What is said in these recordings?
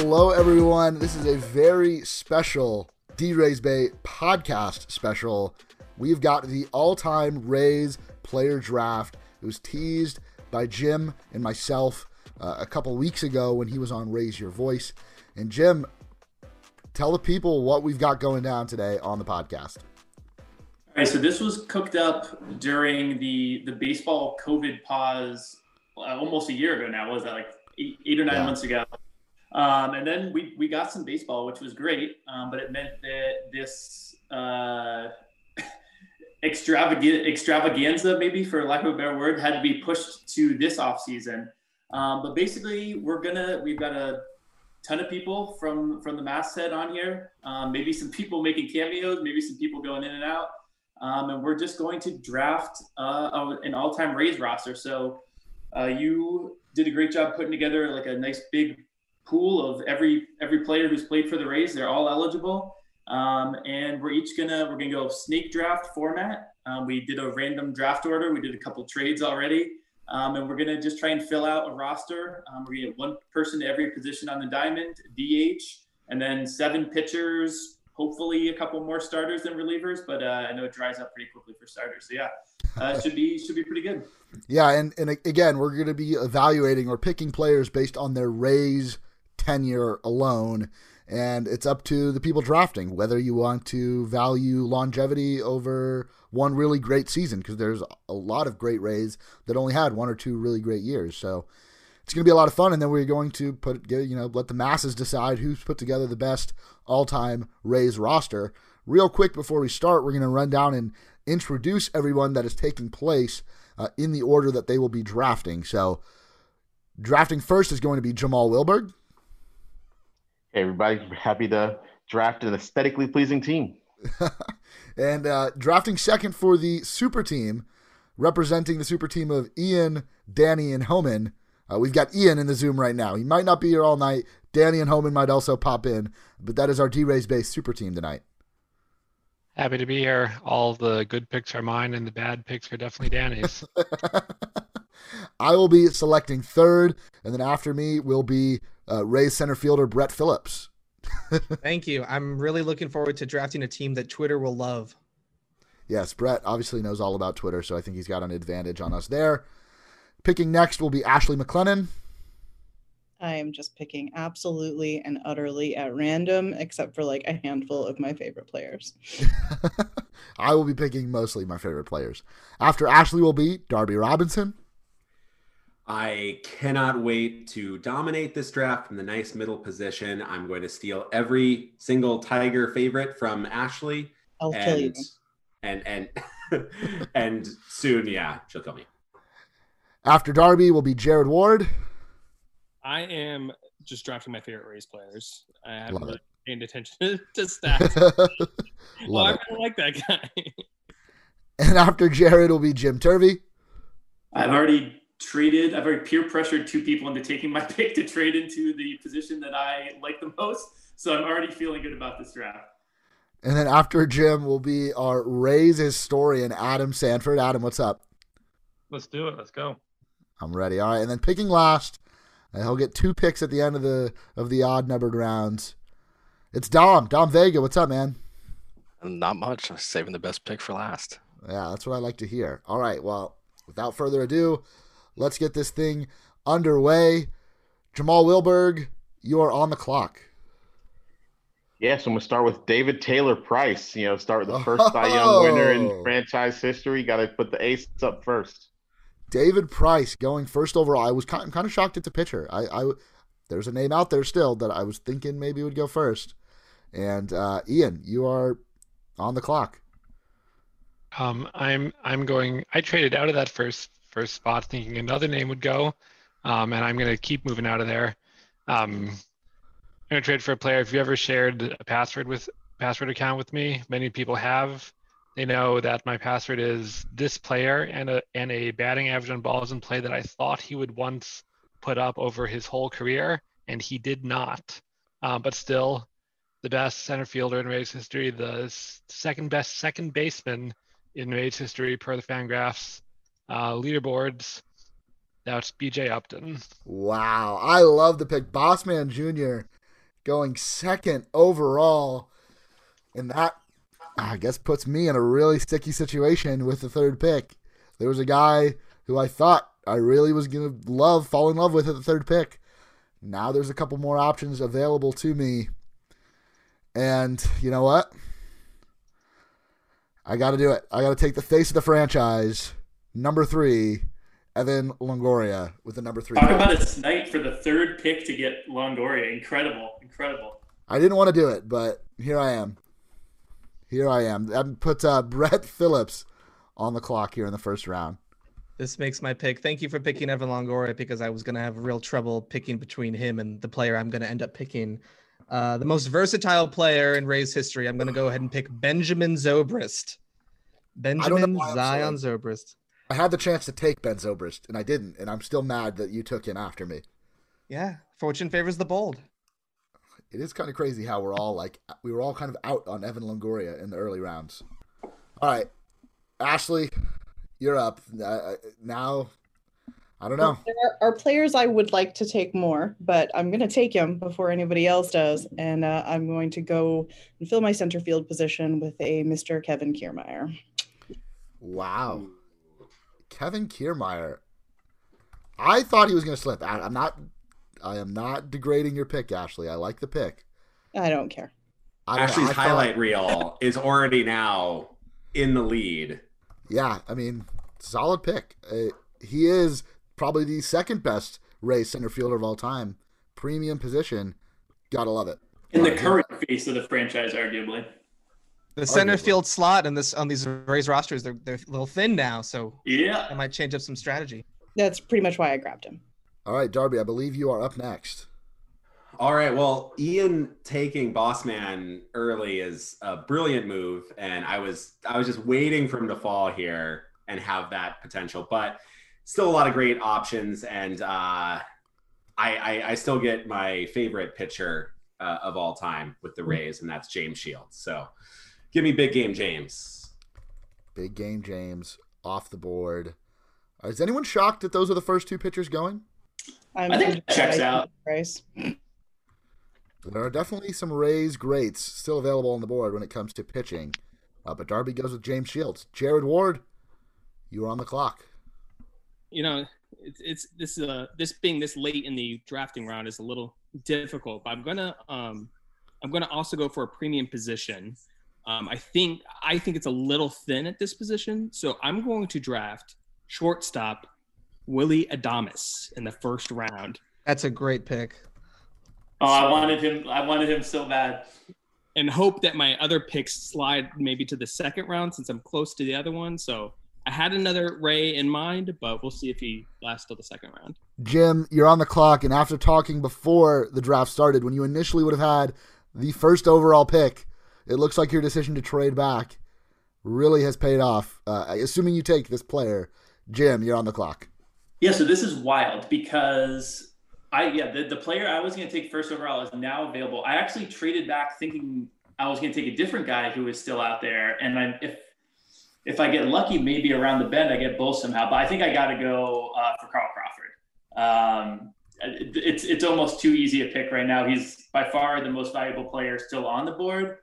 Hello, everyone. This is a very special D Rays Bay podcast special. We've got the all time Rays player draft. It was teased by Jim and myself uh, a couple weeks ago when he was on Raise Your Voice. And Jim, tell the people what we've got going down today on the podcast. All right, so this was cooked up during the the baseball COVID pause uh, almost a year ago now. What was that like eight, eight or nine yeah. months ago? Um, and then we, we got some baseball, which was great, um, but it meant that this uh, extravagant extravaganza, maybe for lack of a better word, had to be pushed to this off season. Um, but basically, we're gonna we've got a ton of people from from the masthead on here. Um, maybe some people making cameos, maybe some people going in and out, um, and we're just going to draft uh, an all-time Rays roster. So uh, you did a great job putting together like a nice big pool of every every player who's played for the Rays. They're all eligible, um, and we're each gonna we're gonna go snake draft format. Um, we did a random draft order. We did a couple trades already, um, and we're gonna just try and fill out a roster. We're gonna get one person to every position on the diamond, DH, and then seven pitchers. Hopefully, a couple more starters than relievers, but uh, I know it dries up pretty quickly for starters. So yeah, uh, should be should be pretty good. Yeah, and and again, we're going to be evaluating or picking players based on their Rays tenure alone. And it's up to the people drafting whether you want to value longevity over one really great season, because there's a lot of great Rays that only had one or two really great years. So it's going to be a lot of fun. And then we're going to put, you know, let the masses decide who's put together the best all time Rays roster. Real quick before we start, we're going to run down and introduce everyone that is taking place uh, in the order that they will be drafting. So, drafting first is going to be Jamal Wilberg. Hey, everybody, happy to draft an aesthetically pleasing team. and uh, drafting second for the super team, representing the super team of Ian, Danny, and Homan. Uh, we've got Ian in the Zoom right now. He might not be here all night. Danny and Homan might also pop in, but that is our D Rays based super team tonight. Happy to be here. All the good picks are mine, and the bad picks are definitely Danny's. I will be selecting third, and then after me will be uh, Rays center fielder Brett Phillips. Thank you. I'm really looking forward to drafting a team that Twitter will love. Yes, Brett obviously knows all about Twitter, so I think he's got an advantage on us there. Picking next will be Ashley McLennan. I am just picking absolutely and utterly at random, except for like a handful of my favorite players. I will be picking mostly my favorite players. After Ashley will be Darby Robinson. I cannot wait to dominate this draft from the nice middle position. I'm going to steal every single Tiger favorite from Ashley. I'll and, kill you. And and and soon, yeah, she'll kill me. After Darby will be Jared Ward. I am just drafting my favorite Rays players. I haven't really paying attention to, to stats. well, oh, I really like that guy. and after Jared will be Jim Turvey. I've already traded, I've already peer pressured two people into taking my pick to trade into the position that I like the most. So I'm already feeling good about this draft. And then after Jim will be our Rays historian, Adam Sanford. Adam, what's up? Let's do it. Let's go. I'm ready. All right. And then picking last, uh, he'll get two picks at the end of the of the odd numbered rounds. It's Dom. Dom Vega. What's up, man? Not much. I'm saving the best pick for last. Yeah, that's what I like to hear. All right. Well, without further ado, Let's get this thing underway. Jamal Wilberg, you are on the clock. Yes, I'm gonna start with David Taylor Price. You know, start with the first oh. Cy Young winner in oh. franchise history. Got to put the ace up first. David Price going first overall. I was kind of, kind of shocked at the pitcher. I, I there's a name out there still that I was thinking maybe would go first. And uh, Ian, you are on the clock. Um, I'm I'm going. I traded out of that first first spot, thinking another name would go, um, and I'm going to keep moving out of there. Um, I'm going to trade for a player. If you ever shared a password with password account with me, many people have. They know that my password is this player and a and a batting average on balls in play that I thought he would once put up over his whole career, and he did not. Uh, but still, the best center fielder in Rays history, the second best second baseman in Rays history per the Fangraphs, uh, leaderboards. it's BJ Upton. Wow, I love the pick. Bossman Jr. going second overall. And that, I guess, puts me in a really sticky situation with the third pick. There was a guy who I thought I really was going to love, fall in love with at the third pick. Now there's a couple more options available to me. And you know what? I got to do it. I got to take the face of the franchise, number three, Evan Longoria with the number three. Talk about a snipe for the third pick to get Longoria. Incredible, incredible. I didn't want to do it, but here I am. Here I am. That puts uh, Brett Phillips on the clock here in the first round. This makes my pick. Thank you for picking Evan Longoria because I was going to have real trouble picking between him and the player I'm going to end up picking. Uh, the most versatile player in Rays history. I'm going to go ahead and pick Benjamin Zobrist. Benjamin Zion Zobrist. I had the chance to take Ben Zobrist and I didn't, and I'm still mad that you took him after me. Yeah, fortune favors the bold. It is kind of crazy how we're all like we were all kind of out on Evan Longoria in the early rounds. All right, Ashley, you're up uh, now. I don't know. There are, are, players I would like to take more, but I'm going to take him before anybody else does, and uh, I'm going to go and fill my center field position with a Mr. Kevin Kiermaier. Wow. Kevin Kiermaier. I thought he was going to slip. I, am not. I am not degrading your pick, Ashley. I like the pick. I don't care. I don't Ashley's highlight thought... reel is already now in the lead. Yeah, I mean, solid pick. Uh, he is probably the second best Rays center fielder of all time. Premium position. Gotta love it. In the current face of the franchise, arguably. The center Arguably. field slot and this on these Rays rosters, they're they're a little thin now, so yeah, I might change up some strategy. That's pretty much why I grabbed him. All right, Darby, I believe you are up next. All right. Well, Ian taking Bossman early is a brilliant move, and I was I was just waiting for him to fall here and have that potential, but still a lot of great options, and uh, I, I, I still get my favorite pitcher uh, of all time with the Rays, and that's James Shields. So Give me big game James. Big game James off the board. Is anyone shocked that those are the first two pitchers going? I'm i think checks out. Price. There are definitely some Rays greats still available on the board when it comes to pitching. Uh, but Darby goes with James Shields. Jared Ward, you are on the clock. You know, it's, it's this uh this being this late in the drafting round is a little difficult, but I'm gonna um I'm gonna also go for a premium position. Um, I think I think it's a little thin at this position, so I'm going to draft shortstop Willie Adames in the first round. That's a great pick. Oh, I wanted him. I wanted him so bad. And hope that my other picks slide maybe to the second round since I'm close to the other one. So I had another Ray in mind, but we'll see if he lasts till the second round. Jim, you're on the clock, and after talking before the draft started, when you initially would have had the first overall pick, it looks like your decision to trade back really has paid off. Uh, assuming you take this player, Jim, you're on the clock. Yeah, so this is wild because I yeah the, the player I was going to take first overall is now available. I actually traded back thinking I was going to take a different guy who is still out there, and I, if if I get lucky, maybe around the bend I get both somehow. But I think I got to go uh, for Carl Crawford. Um, it's it's almost too easy a pick right now. He's by far the most valuable player still on the board.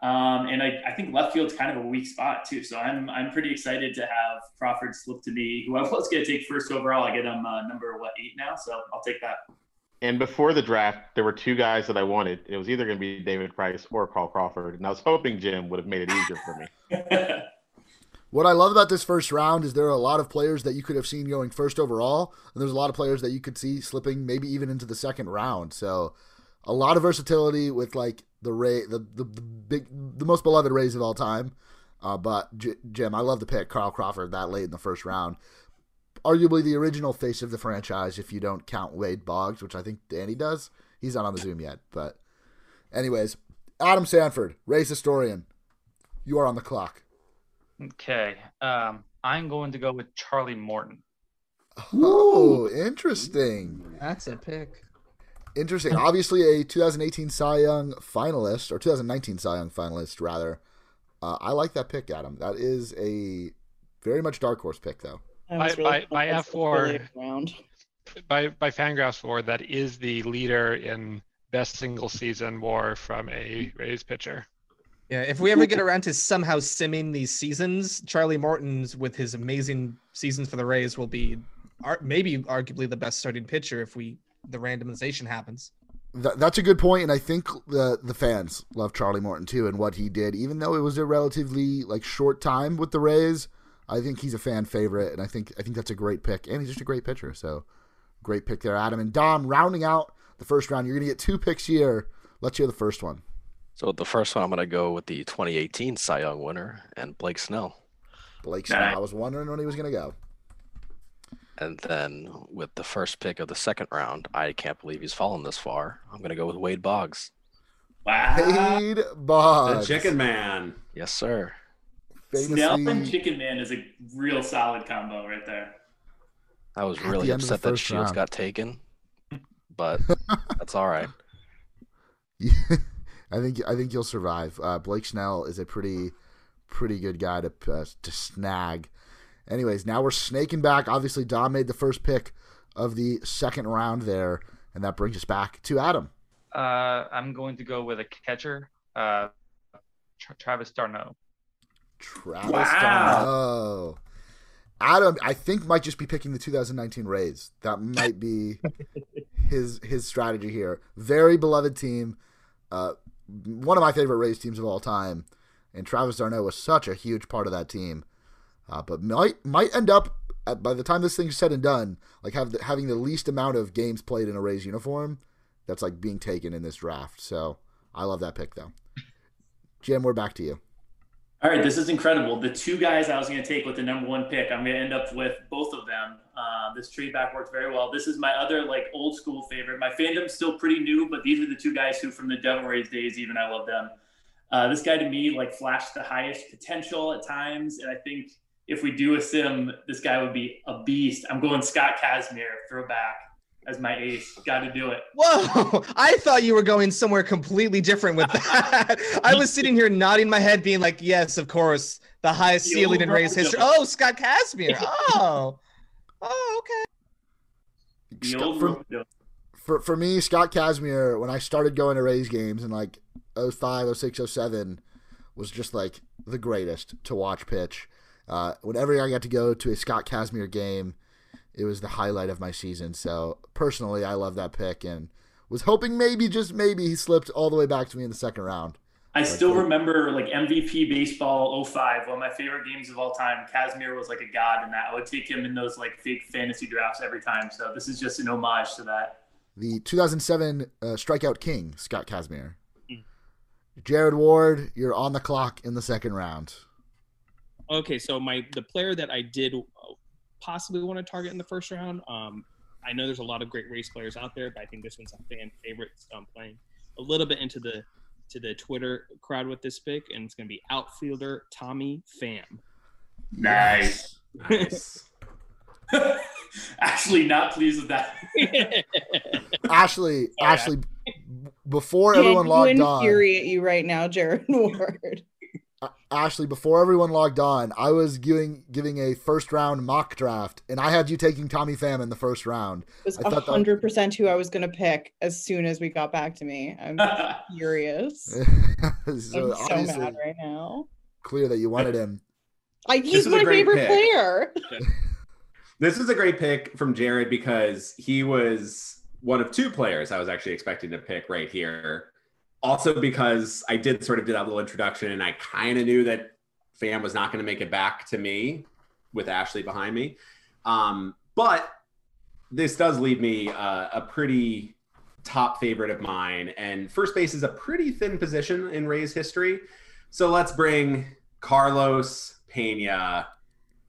Um, and I, I, think left field's kind of a weak spot too. So I'm I'm pretty excited to have Crawford slip to me, who I was going to take first overall. I get him uh, number what eight now, so I'll take that. And before the draft, there were two guys that I wanted. It was either going to be David Price or Carl Crawford, and I was hoping Jim would have made it easier for me. what I love about this first round is there are a lot of players that you could have seen going first overall, and there's a lot of players that you could see slipping maybe even into the second round. So a lot of versatility with like the Ray, the, the, the big, the most beloved Rays of all time. Uh, but J- Jim, I love to pick Carl Crawford that late in the first round. Arguably the original face of the franchise, if you don't count Wade Boggs, which I think Danny does. He's not on the Zoom yet, but anyways, Adam Sanford, Rays historian, you are on the clock. Okay, um, I'm going to go with Charlie Morton. Oh, interesting. That's a pick. Interesting. Obviously, a 2018 Cy Young finalist, or 2019 Cy Young finalist, rather. Uh, I like that pick, Adam. That is a very much dark horse pick, though. By, really by, by F4, by, by Fangraphs 4, that is the leader in best single season WAR from a Rays pitcher. Yeah, if we ever get around to somehow simming these seasons, Charlie Morton's with his amazing seasons for the Rays will be maybe arguably the best starting pitcher if we the randomization happens. Th- that's a good point, and I think the the fans love Charlie Morton too and what he did, even though it was a relatively like short time with the Rays. I think he's a fan favorite, and I think I think that's a great pick, and he's just a great pitcher. So, great pick there, Adam and Dom. Rounding out the first round, you're gonna get two picks here. Let's hear the first one. So the first one, I'm going to go with the 2018 Cy Young winner and Blake Snell. Blake Snell. I was wondering when he was gonna go. And then with the first pick of the second round, I can't believe he's fallen this far. I'm going to go with Wade Boggs. Wow. Wade The Boggs. Chicken Man. Yes, sir. Snell and Chicken Man is a real solid combo right there. I was really end of the upset that Shields round. got taken, but that's all right. I think I think you'll survive. Uh, Blake Snell is a pretty pretty good guy to uh, to snag. Anyways, now we're snaking back. Obviously, Dom made the first pick of the second round there, and that brings us back to Adam. Uh, I'm going to go with a catcher, uh, Tra- Travis d'Arnaud. Travis Wow. d'Arnaud. Adam, I think might just be picking the 2019 Rays. That might be his his strategy here. Very beloved team, uh, one of my favorite Rays teams of all time, and Travis d'Arnaud was such a huge part of that team. Uh, but might might end up at, by the time this thing's said and done, like have the, having the least amount of games played in a Rays uniform. That's like being taken in this draft. So I love that pick though. Jim, we're back to you. All right, this is incredible. The two guys I was going to take with the number one pick, I'm going to end up with both of them. Uh, this trade back worked very well. This is my other like old school favorite. My fandom's still pretty new, but these are the two guys who, from the Devil Rays days, even I love them. Uh, this guy to me like flashed the highest potential at times, and I think if we do a sim, this guy would be a beast. I'm going Scott Kazmir, throwback as my ace. Got to do it. Whoa! I thought you were going somewhere completely different with that. I was sitting here nodding my head, being like, "Yes, of course, the highest The ceiling in old Rays history." Oh, Scott Kazmir. Oh, oh, okay. The old for, for for me, Scott Kazmir, when I started going to Rays games in like 05, 06, 07, was just like the greatest to watch pitch. Uh, whenever I got to go to a Scott Kazmir game, it was the highlight of my season. So personally, I love that pick and was hoping maybe just maybe he slipped all the way back to me in the second round. I still cool. remember like MVP baseball 05, one of my favorite games of all time. Kazmir was like a god in that. I would take him in those like fake fantasy drafts every time. So this is just an homage to that. The 2007 uh, strikeout king, Scott Kazmir. Jared Ward, you're on the clock in the second round. Okay, so my the player that I did uh, possibly want to target in the first round. Um, I know there's a lot of great race players out there, but I think this one's a fan favorite. So I'm playing a little bit into the to the Twitter crowd with this pick, and it's going to be outfielder Tommy Pham. Nice. Nice. Actually, not pleased with that. Ashley, Sorry, Ashley, before everyone Did logged you on, infuriate you right now, Jared Ward? A- Ashley, before everyone logged on, I was giving giving a first round mock draft, and I had you taking Tommy Pham in the first round. It was I thought hundred percent who I was gonna pick as soon as we got back to me. I'm furious. so I'm so mad right now. clear that you wanted him. I, he's my favorite pick. player. This is a great pick from Jared because he was one of two players I was actually expecting to pick right here. Also, because I did sort of do that little introduction and I kind of knew that Pham was not going to make it back to me with Ashley behind me. Um, but this does leave me uh, a pretty top favorite of mine. And first base is a pretty thin position in Ray's history. So let's bring Carlos Pena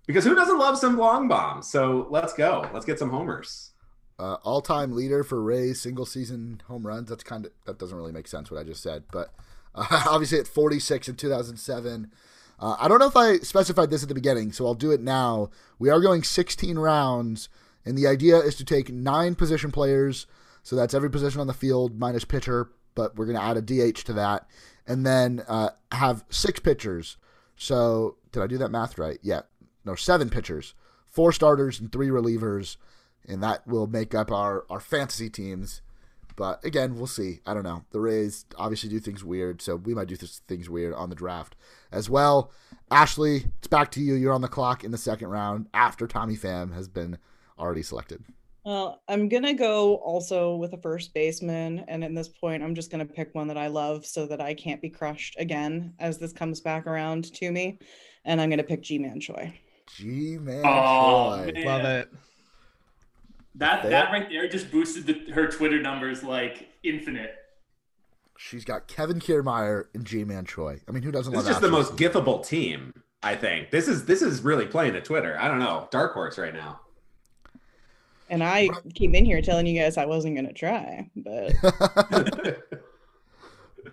because who doesn't love some long bombs? So let's go. Let's get some homers. Uh, all time leader for Rays single season home runs. That's kind of that doesn't really make sense what I just said, but uh, obviously at 46 in 2007. Uh, I don't know if I specified this at the beginning, so I'll do it now. We are going 16 rounds, and the idea is to take nine position players. So that's every position on the field minus pitcher, but we're going to add a DH to that, and then uh, have six pitchers. So did I do that math right? Yeah, no, seven pitchers, four starters and three relievers, and that will make up our our fantasy teams. But again, we'll see. I don't know. The Rays obviously do things weird, so we might do th- things weird on the draft as well. Ashley, it's back to you. You're on the clock in the second round after Tommy Pham has been already selected. Well, I'm gonna go also with a first baseman, and at this point, I'm just gonna pick one that I love so that I can't be crushed again as this comes back around to me. And I'm gonna pick G Man Choi. G Man Oh, Choi. man. Love it. That There- that right there just boosted the, her Twitter numbers like infinite. She's got Kevin Kiermaier and G-Man Choi. I mean, who doesn't This is just the Ashley? most gifable team, I think. This is this is really playing to Twitter. I don't know. Dark horse right now. And I came in here telling you guys I wasn't gonna try, but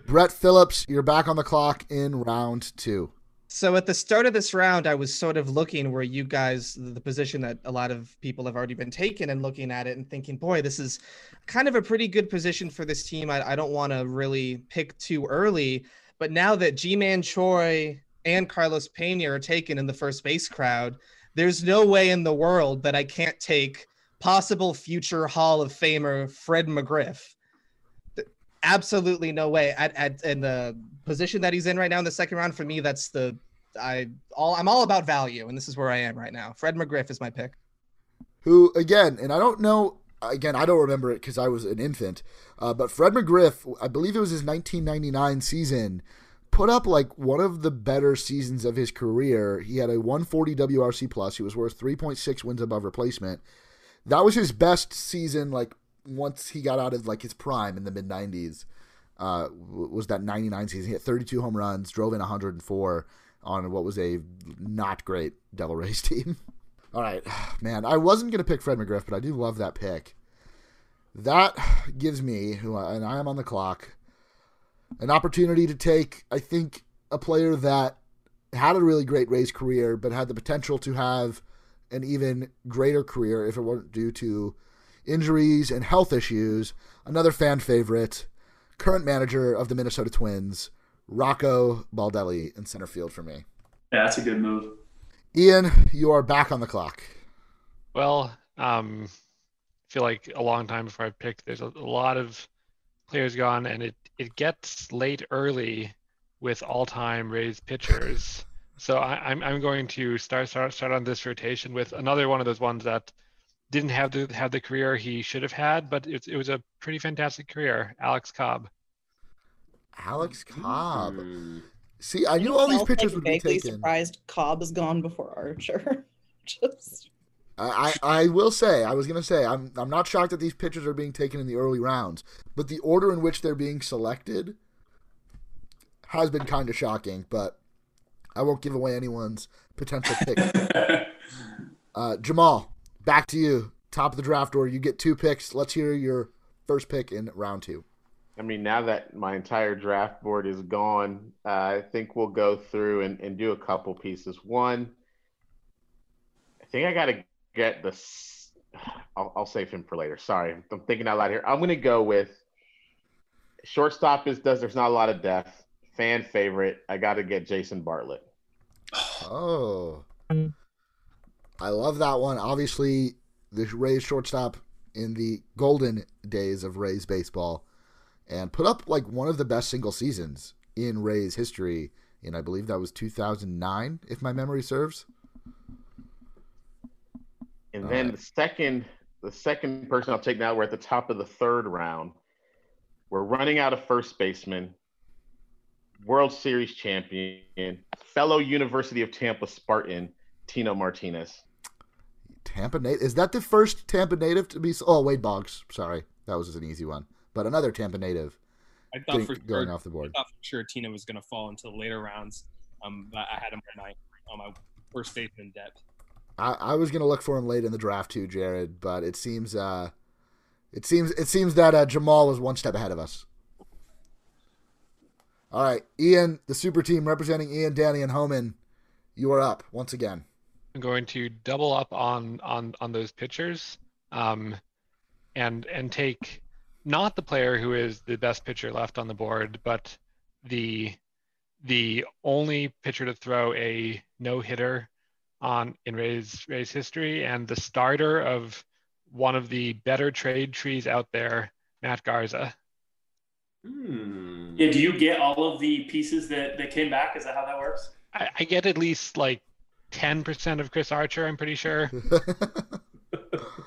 Brett Phillips, you're back on the clock in round two. So at the start of this round, I was sort of looking where you guys, the position that a lot of people have already been taken, and looking at it and thinking, boy, this is kind of a pretty good position for this team. I, I don't want to really pick too early. But now that G-Man Choi and Carlos Pena are taken in the first base crowd, there's no way in the world that I can't take possible future Hall of Famer Fred McGriff. Absolutely no way. At, at in the position that he's in right now in the second round, for me, that's the I all I'm all about value, and this is where I am right now. Fred McGriff is my pick. who again, and I don't know, again, I don't remember it because I was an infant, uh, but Fred McGriff, I believe it was his 1999 season, put up like one of the better seasons of his career. He had a 140 WRC plus. He was worth 3.6 wins above replacement. That was his best season, like once he got out of like his prime in the mid 90s. Uh, was that 99 season? He hit 32 home runs, drove in 104 on what was a not great Devil Rays team. All right, man. I wasn't gonna pick Fred McGriff, but I do love that pick. That gives me, who and I am on the clock, an opportunity to take. I think a player that had a really great Rays career, but had the potential to have an even greater career if it weren't due to injuries and health issues. Another fan favorite, current manager of the Minnesota Twins, Rocco Baldelli in center field for me. Yeah, that's a good move. Ian, you are back on the clock. Well, um, I feel like a long time before I picked, there's a, a lot of players gone, and it, it gets late early with all-time Rays pitchers. So I, I'm I'm going to start start start on this rotation with another one of those ones that didn't have the have the career he should have had, but it, it was a pretty fantastic career. Alex Cobb. Alex Cobb. Hmm. See, I knew all these Felt, pictures like, would be vaguely taken. surprised Cobb is gone before Archer. Just I, I I will say, I was gonna say, I'm I'm not shocked that these pitchers are being taken in the early rounds, but the order in which they're being selected has been kind of shocking. But I won't give away anyone's potential pick. uh, Jamal, back to you. Top of the draft order. You get two picks. Let's hear your first pick in round two. I mean, now that my entire draft board is gone, uh, I think we'll go through and, and do a couple pieces. One, I think I got to get the. s- I'll, I'll save him for later. Sorry, I'm thinking out loud here. I'm going to go with shortstop. Is does there's not a lot of depth. Fan favorite. I got to get Jason Bartlett. Oh, I love that one. Obviously, the Rays shortstop in the golden days of Rays baseball, and put up like one of the best single seasons in Rays history. And I believe that was 2009, if my memory serves. And then right. the second, the second person I'll take now. We're at the top of the third round. We're running out of first baseman, World Series champion, fellow University of Tampa Spartan, Tino Martinez. Tampa native is that the first Tampa native to be? Oh, Wade Boggs. Sorry, that was an easy one. But another Tampa native I thought getting- for going sure, off the I board. thought for sure Tino was going to fall into the later rounds. Um, but I had him on my on my first baseman depth. I, I was gonna look for him late in the draft too, Jared, but it seems uh, it seems it seems that uh, Jamal was one step ahead of us. All right, Ian, the super team representing Ian, Danny, and Homan, you are up once again. I'm going to double up on on on those pitchers, um, and and take not the player who is the best pitcher left on the board, but the the only pitcher to throw a no hitter on in Rays Rays history, and the starter of one of the better trade trees out there Matt Garza. Hmm. Yeah, do you get all of the pieces that, that came back? Is that how that works? I, I get at least like 10% of Chris Archer, I'm pretty sure.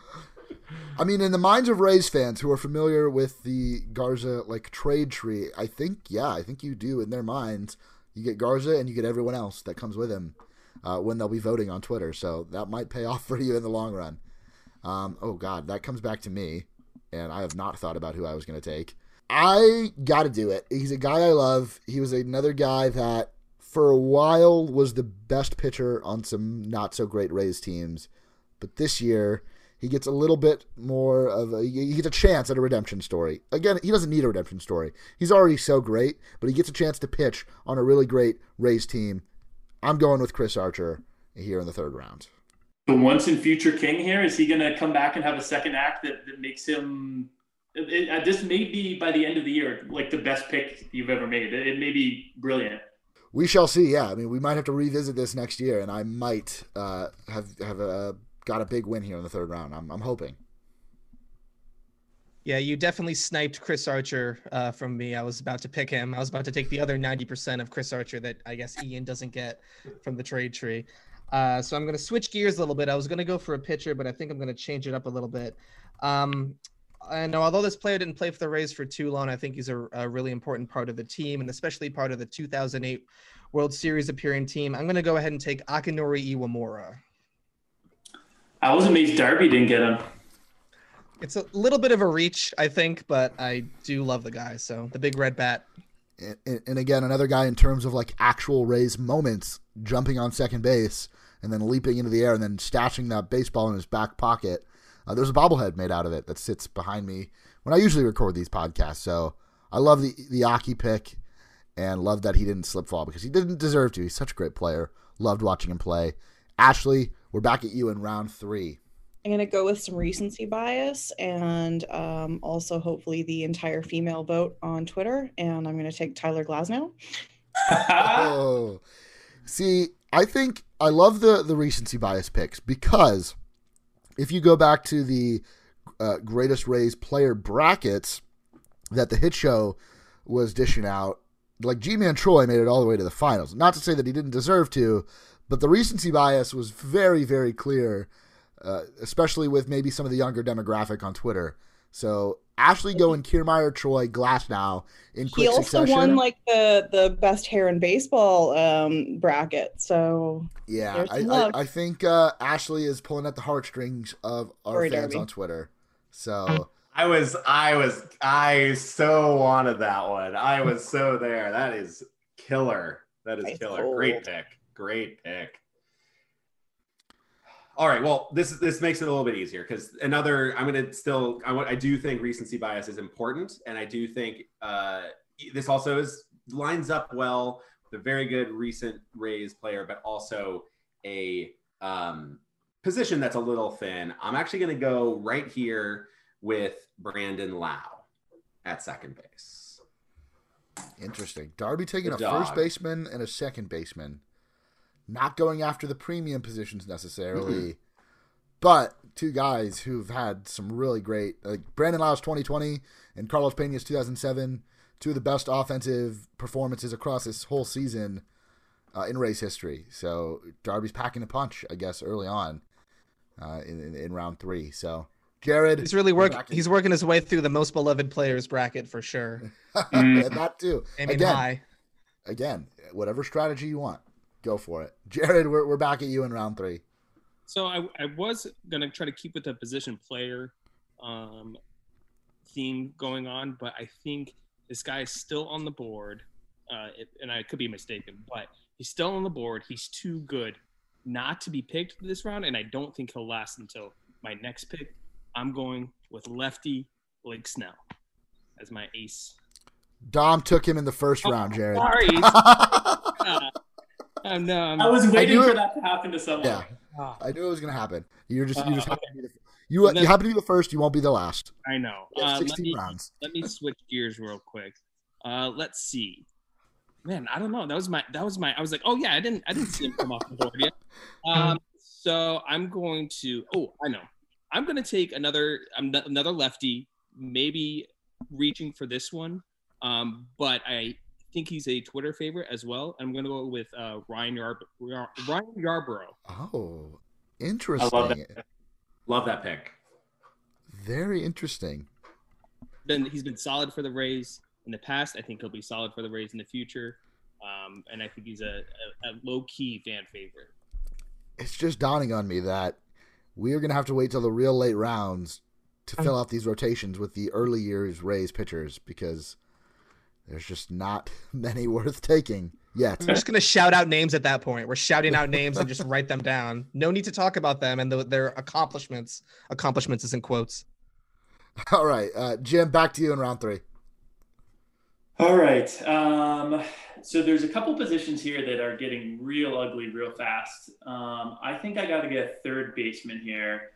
I mean, in the minds of Rays fans who are familiar with the Garza like trade tree, I think yeah, I think you do in their minds. You get Garza and you get everyone else that comes with him uh, when they'll be voting on Twitter. So that might pay off for you in the long run. Um, oh God, that comes back to me, and I have not thought about who I was going to take. I got to do it. He's a guy I love. He was another guy that for a while was the best pitcher on some not so great Rays teams, but this year he gets a little bit more of a he gets a chance at a redemption story. Again, he doesn't need a redemption story. He's already so great, but he gets a chance to pitch on a really great Rays team. I'm going with Chris Archer here in the third round. The once and future king here is he going to come back and have a second act that, that makes him? It, it, this may be by the end of the year like the best pick you've ever made. It, it may be brilliant. We shall see. Yeah, I mean, we might have to revisit this next year, and I might uh, have have a got a big win here in the third round. I'm, I'm hoping. Yeah, you definitely sniped Chris Archer uh, from me. I was about to pick him. I was about to take the other 90% of Chris Archer that I guess Ian doesn't get from the trade tree. Uh, so I'm going to switch gears a little bit. I was going to go for a pitcher, but I think I'm going to change it up a little bit. Um, and although this player didn't play for the Rays for too long, I think he's a, a really important part of the team and especially part of the 2008 World Series appearing team. I'm going to go ahead and take Akinori Iwamura. I was amazed Darby didn't get him. It's a little bit of a reach, I think, but I do love the guy. So the big red bat. And, and again, another guy in terms of like actual Rays moments, jumping on second base and then leaping into the air and then stashing that baseball in his back pocket. Uh, there's a bobblehead made out of it that sits behind me when I usually record these podcasts. So I love the the Aki pick and love that he didn't slip fall because he didn't deserve to. He's such a great player. Loved watching him play. Ashley, we're back at you in round three. I'm gonna go with some recency bias and um, also hopefully the entire female vote on Twitter. And I'm gonna take Tyler Glasnow. oh, see, I think I love the the recency bias picks because if you go back to the uh, greatest Rays player brackets that the hit show was dishing out, like Ji-Man Choi made it all the way to the finals. Not to say that he didn't deserve to, but the recency bias was very, very clear, uh, especially with maybe some of the younger demographic on Twitter. So Ashley going Kiermaier, Choi, Glasnow in quick He also succession. won like the the best hair in baseball um, bracket. So Yeah, I, some I. I think uh, Ashley is pulling at the heartstrings of our Sorry, fans Darby. on Twitter. So I was, I was, I so wanted that one. I was so there. That is killer. That is Nice killer. Great pick. Great pick. All right. Well, this this makes it a little bit easier because another. I'm gonna still. I want. I do think recency bias is important, and I do think uh, this also is lines up well with a very good recent Rays player, but also a um, position that's a little thin. I'm actually going to go right here with Brandon Lowe at second base. interesting. Darby taking The a first baseman and a second baseman, not going after the premium positions necessarily, but two guys who've had some really great, like Brandon Lowe's 2020 and Carlos Pena's 2007, two of the best offensive performances across this whole season uh, in race history. So Darby's packing a punch, I guess, early on uh, in, in in round three. So Jared, He's really working. He's working his way through the most beloved players bracket for sure. and that too. Aiming Again, high. again, whatever strategy you want, go for it. Jared, we're, we're back at you in round three. So I, I was gonna try to keep with the position player um, theme going on, but I think this guy is still on the board, uh, it, and I could be mistaken, but he's still on the board. He's too good not to be picked this round, and I don't think he'll last until my next pick. I'm going with lefty Blake Snell as my ace. Dom took him in the first Oh, round, Jared. Sorry. Oh, no, I'm, I was waiting knew for it- that to happen to someone. yeah, ah, I knew it was gonna happen. You're just you just Uh, happen to be the, you then- you happen to be the first. You won't be the last. I know. You have Uh, let me rounds. let me switch gears real quick. Uh, let's see. Man, I don't know. That was my that was my. I was like, oh yeah, I didn't I didn't see him come off the board yet. Um, so I'm going to. Oh, I know. I'm going to take another um, another lefty. Maybe reaching for this one, um, but I think he's a Twitter favorite as well. I'm going to go with uh, Ryan Yarb- Yar- Ryan Yarbrough. Oh, I interesting. love that. Love that pick. Very interesting. Been he's been solid for the Rays in the past. I think he'll be solid for the Rays in the future. Um, and I think he's a, a, a low key fan favorite. It's just dawning on me that we are going to have to wait till the real late rounds to fill out these rotations with the early years Rays pitchers because there's just not many worth taking yet. We're just gonna shout out names at that point. We're shouting out names and just write them down. No need to talk about them and the, their accomplishments. Accomplishments is in quotes. All right, uh, Jim, back to you in round three. All right. Um, so there's a couple positions here that are getting real ugly real fast. Um, I think I got to get a third baseman here,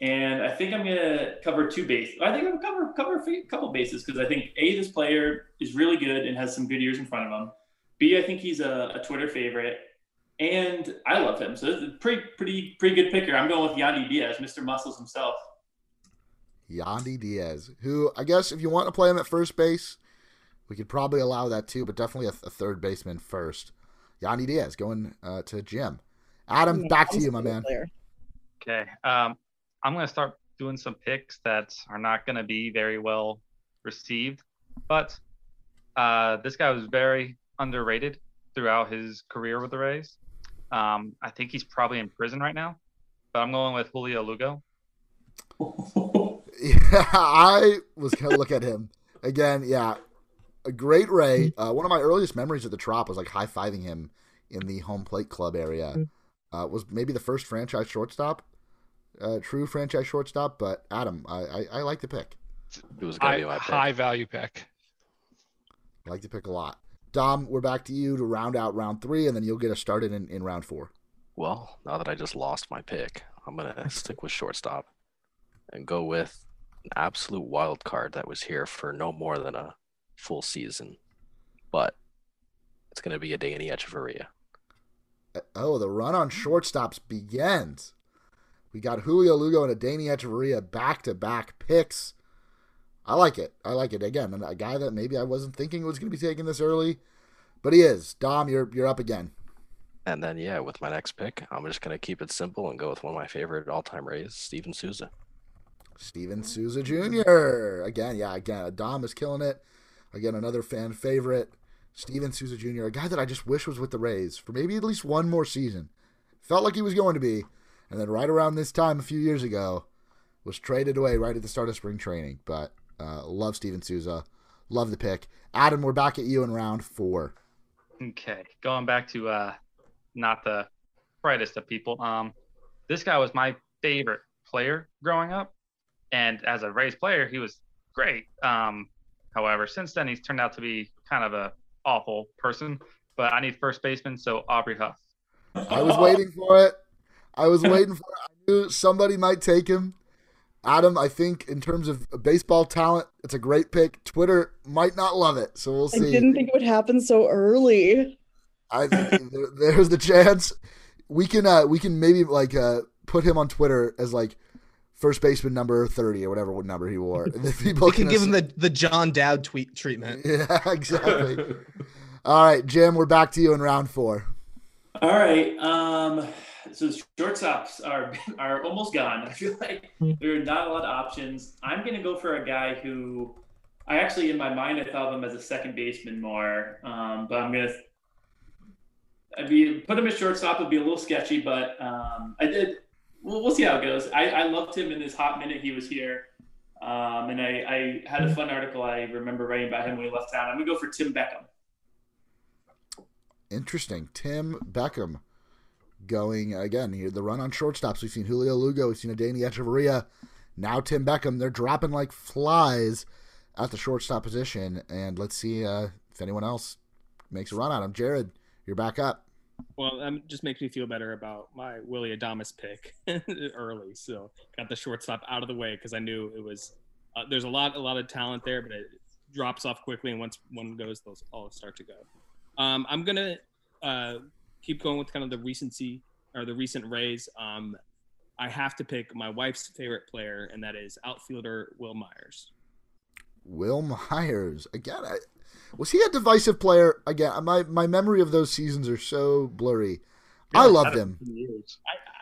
and I think I'm gonna cover two bases. I think I'm gonna cover cover a couple bases because I think a this player is really good and has some good years in front of him. B I think he's a, a Twitter favorite, and I love him. So it's a pretty pretty pretty good picker. I'm going with Yandy Diaz, Mr. Muscles himself. Yandy Diaz, who I guess if you want to play him at first base, we could probably allow that too, but definitely a, a third baseman first. Yandy Diaz going uh, to Jim. Adam, back to you, my man. Okay. Um, I'm going to start doing some picks that are not going to be very well received, but uh, this guy was very underrated throughout his career with the Rays. Um, I think he's probably in prison right now, but I'm going with Julio Lugo. Yeah, I was gonna look at him again. Yeah, a great Ray. Uh, one of my earliest memories of the Trop was like high fiving him in the home plate club area. Uh, was maybe the first franchise shortstop, uh, true franchise shortstop. But Adam, I, I, I like the pick. It was gonna High, be my pick. high value pick. I like the pick a lot. Dom, we're back to you to round out round three, and then you'll get us started in, in round four. Well, now that I just lost my pick, I'm gonna stick with shortstop and go with an absolute wild card that was here for no more than a full season, but it's gonna be a Danny Echeverria. Uh, Oh, the run on shortstops begins. We got Julio Lugo and a Danny Echeverria back to back picks. I like it. I like it. Again, a guy that maybe I wasn't thinking was going to be taken this early, but he is. Dom, you're you're up again. And then yeah, with my next pick, I'm just gonna keep it simple and go with one of my favorite all-time Rays, Steven Souza. Steven Souza Jr. Again, yeah, again, Dom is killing it. Again, another fan favorite. Steven Souza Jr., a guy that I just wish was with the Rays for maybe at least one more season. Felt like he was going to be. And then right around this time a few years ago, was traded away right at the start of spring training. But uh, love Steven Souza. Love the pick. Adam, we're back at you in round four. Okay, going back to uh, not the brightest of people. Um, this guy was my favorite player growing up, and as a Rays player, he was great. Um, however, since then he's turned out to be kind of a awful person. But I need first baseman, so Aubrey Huff. I was waiting for it. I was waiting for. I knew somebody might take him. Adam, I think in terms of baseball talent, it's a great pick. Twitter might not love it, so we'll see. I didn't think it would happen so early. I there, there's the chance we can uh we can maybe like uh put him on Twitter as like first baseman number thirty or whatever what number he wore. And then people We can give him the, the John Dowd tweet treatment. yeah exactly. All right, Jim, we're back to you in round four. All right. Um, so shortstops are are almost gone. I feel like there are not a lot of options. I'm gonna go for a guy who I actually in my mind I thought of him as a second baseman more. Um, but I'm gonna I'd be put him at shortstop would be a little sketchy, but um, I did. We'll, we'll see how it goes. I, I loved him in this hot minute he was here. Um, and I, I had a fun article I remember writing about him when he left town. I'm gonna go for Tim Beckham. Interesting. Tim Beckham going again here. The run on shortstops. We've seen Julio Lugo. We've seen a Danny Echeverria. Now Tim Beckham. They're dropping like flies at the shortstop position. And let's see uh, if anyone else makes a run on him. Jared, you're back up. Well, that just makes me feel better about my Willie Adamas pick early. So got the shortstop out of the way because I knew it was. Uh, there's a lot, a lot of talent there, but it drops off quickly, and once one goes, those all start to go. Um, I'm gonna uh, keep going with kind of the recency or the recent Rays. Um, I have to pick my wife's favorite player, and that is outfielder Wil Myers. Wil Myers again. I, was he a divisive player again? My my memory of those seasons are so blurry. I loved him.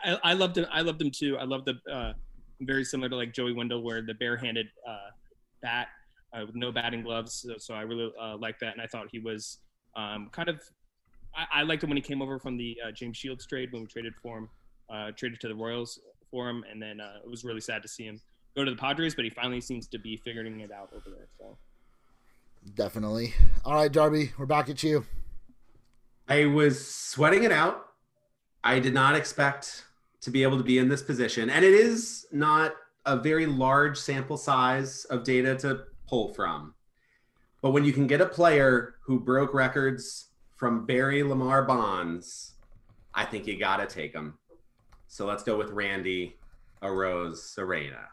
I, I, I loved him. I loved him too. I loved the uh, very similar to like Joey Wendle, where the barehanded uh, bat uh, with no batting gloves. So, so I really uh, liked that, and I thought he was um, kind of. I, I liked him when he came over from the uh, James Shields trade when we traded for him, uh, traded to the Royals for him, and then uh, it was really sad to see him go to the Padres, but he finally seems to be figuring it out over there. So Definitely. All right, Darby, we're back at you. I was sweating it out. I did not expect to be able to be in this position. And it is not a very large sample size of data to pull from. But when you can get a player who broke records from Barry Lamar Bonds, I think you got to take him. So let's go with Randy Arozarena.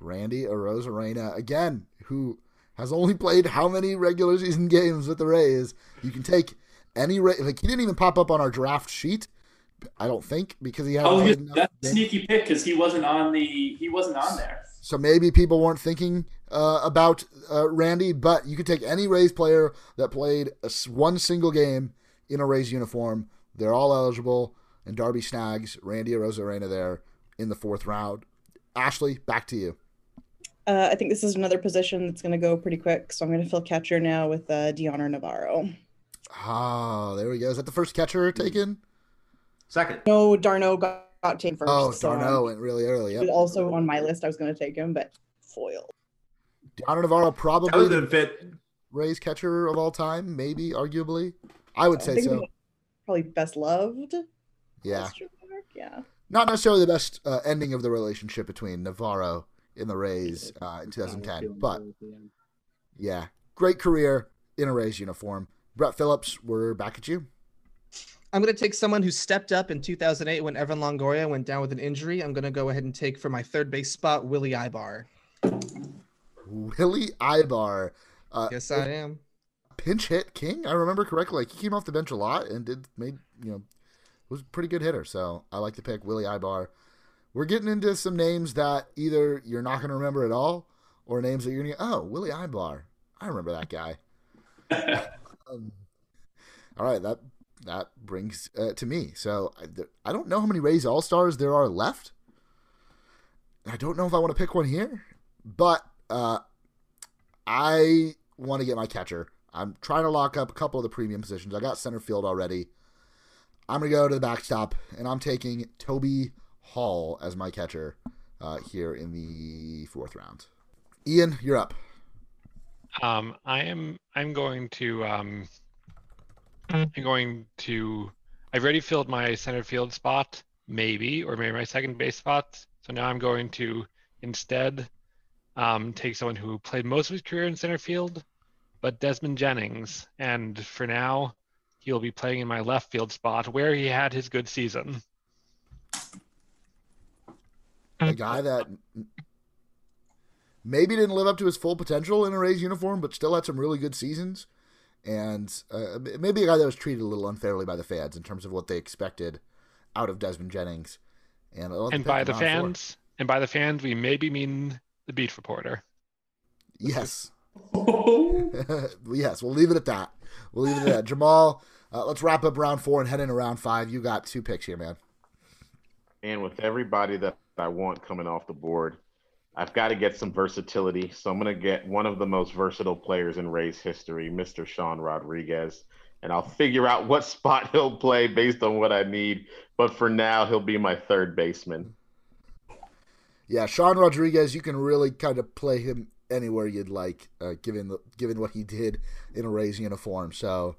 Randy Arozarena again, who has only played how many regular season games with the Rays? You can take any Ray. Like he didn't even pop up on our draft sheet. I don't think because he had. Oh, he, that's a sneaky pick because he wasn't on the he wasn't on there. So maybe people weren't thinking uh, about uh, Randy, but you could take any Rays player that played a, one single game in a Rays uniform. They're all eligible, and Darby snags Randy Arozarena there in the fourth round. Ashley, back to you. Uh, I think this is another position that's going to go pretty quick, so I'm going to fill catcher now with uh, Dioner Navarro. Ah, there we go. Is that the first catcher taken? Second. No, d'Arnaud got, got taken first. Oh, so, d'Arnaud um, went really early. Yep. also on my list. I was going to take him, but foiled. Dioner Navarro, probably the a fit. Rays catcher of all time, maybe, arguably. I would I say so. Probably best loved. Yeah. Yeah. Not necessarily the best uh, ending of the relationship between Navarro and the Rays uh, in 2010, but yeah, great career in a Rays uniform. Brett Phillips, we're back at you. I'm going to take someone who stepped up in 2008 when Evan Longoria went down with an injury. I'm going to go ahead and take for my third base spot Willy Aybar. Willy Aybar. Uh, Yes, I am. pinch hit king. I remember correctly. Like he came off the bench a lot and did made you know was a pretty good hitter. So I like to pick Willy Aybar. We're getting into some names that either you're not going to remember at all, or names that you're going to oh Willy Aybar. I remember that guy. um, all right, that that brings uh, to me. So I, I don't know how many Rays All Stars there are left. I don't know if I want to pick one here, but uh, I want to get my catcher. I'm trying to lock up a couple of the premium positions. I got center field already. I'm going to go to the backstop, and I'm taking Toby Hall as my catcher uh, here in the fourth round. Ian, you're up. Um, I am. I'm going to. Um, I'm going to. I've already filled my center field spot, maybe, or maybe my second base spot. So now I'm going to instead um, take someone who played most of his career in center field, but Desmond Jennings. And for now, he'll be playing in my left field spot where he had his good season. A guy that maybe didn't live up to his full potential in a Rays uniform, but still had some really good seasons. And uh, maybe a guy that was treated a little unfairly by the fans in terms of what they expected out of Desmond Jennings. And, And by the round four. fans, and by the fans, we maybe mean the beat reporter. Yes. yes, we'll leave it at that. We'll leave it at that. Jamal, uh, let's wrap up round four and head into round five. You got two picks here, man. And with everybody that I want coming off the board, I've got to get some versatility. So I'm going to get one of the most versatile players in Rays history, Mr. Sean Rodriguez. And I'll figure out what spot he'll play based on what I need. But for now, he'll be my third baseman. Yeah, Sean Rodriguez, you can really kind of play him anywhere you'd like, uh, given the, given what he did in a Rays uniform. So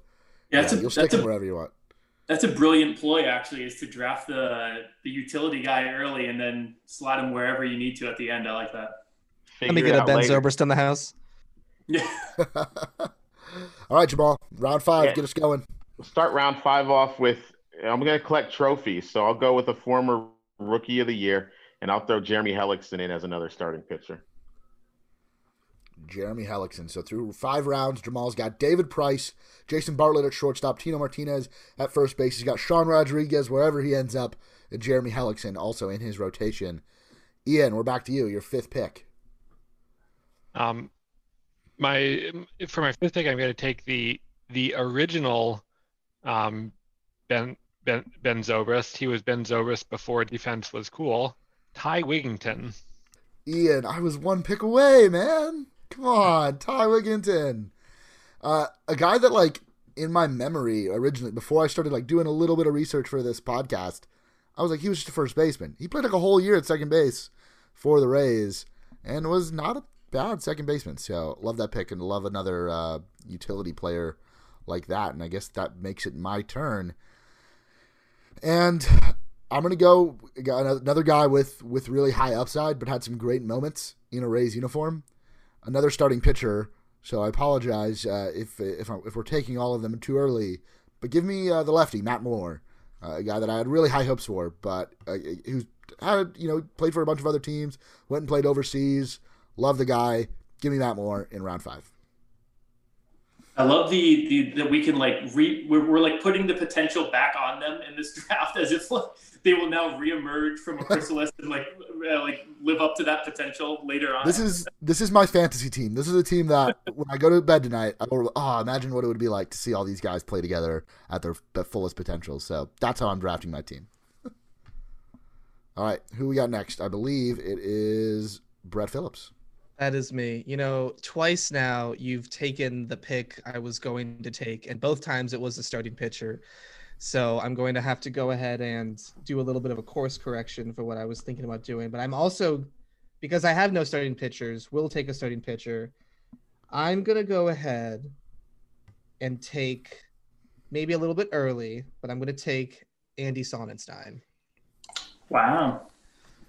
Yeah, that's yeah, a- you'll stick that's him a- wherever you want. That's a brilliant ploy, actually, is to draft the the utility guy early and then slide him wherever you need to at the end. I like that. Let me get a Ben later. Zobrist in the house. Yeah. All right, Jamal, round five, Yeah. get us going. We'll start round five off with I'm going to collect trophies. So I'll go with a former rookie of the year, and I'll throw Jeremy Hellickson in as another starting pitcher. Jeremy Hellickson. So through five rounds, Jamal's got David Price, Jason Bartlett at shortstop, Tino Martinez at first base. He's got Sean Rodriguez wherever he ends up, and Jeremy Hellickson also in his rotation. Ian, we're back to you. Your fifth pick. Um, my for my fifth pick, I'm going to take the the original um, Ben Ben Ben Zobrist. He was Ben Zobrist before defense was cool. Ty Wigginton. Ian, I was one pick away, man. Come on, Ty Wigginton. Uh, a guy that like in my memory originally before I started like doing a little bit of research for this podcast, I was like he was just a first baseman. He played like a whole year at second base for the Rays and was not a bad second baseman. So love that pick and love another uh, utility player like that. And I guess that makes it my turn. And I'm gonna go another guy with with really high upside, but had some great moments in a Rays uniform. Another starting pitcher. So I apologize uh, if if I'm, if we're taking all of them too early. But give me uh, the lefty, Matt Moore, uh, a guy that I had really high hopes for, but uh, who's had you know played for a bunch of other teams, went and played overseas. Love the guy. Give me Matt Moore in round five. I love the, the that we can like re we're, we're like putting the potential back on them in this draft as if like, they will now reemerge from a chrysalis and like uh, like live up to that potential later on. This is this is my fantasy team. This is a team that when I go to bed tonight, I will oh imagine what it would be like to see all these guys play together at their, their fullest potential. So that's how I'm drafting my team. all right, who we got next? I believe it is Brett Phillips. That is me. You know, twice now you've taken the pick I was going to take, and both times it was a starting pitcher. So I'm going to have to go ahead and do a little bit of a course correction for what I was thinking about doing. But I'm also, because I have no starting pitchers, will take a starting pitcher. I'm going to go ahead and take maybe a little bit early, but I'm going to take Andy Sonnanstine. Wow.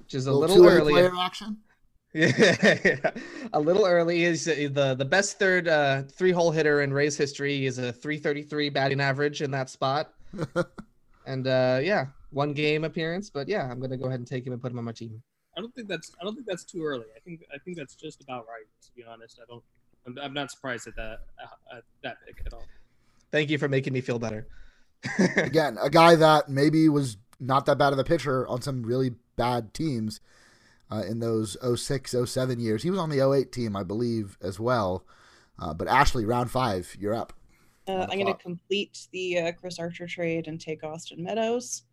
Which is a, a little, little early. Player action? Yeah, a little early. Is uh, the the best third uh, three hole hitter in Rays history. is a 333 batting average in that spot. and uh, yeah, one game appearance. But yeah, I'm gonna go ahead and take him and put him on my team. I don't think that's I don't think that's too early. I think I think that's just about right. To be honest, I don't. I'm, I'm not surprised at that uh, at that pick at all. Thank you for making me feel better. Again, a guy that maybe was not that bad of a pitcher on some really bad teams uh, in those 06, 07 years. He was on the 08 team, I believe, as well. Uh, but Ashley, round five, you're up. Uh, I'm going to complete the uh, Chris Archer trade and take Austin Meadows.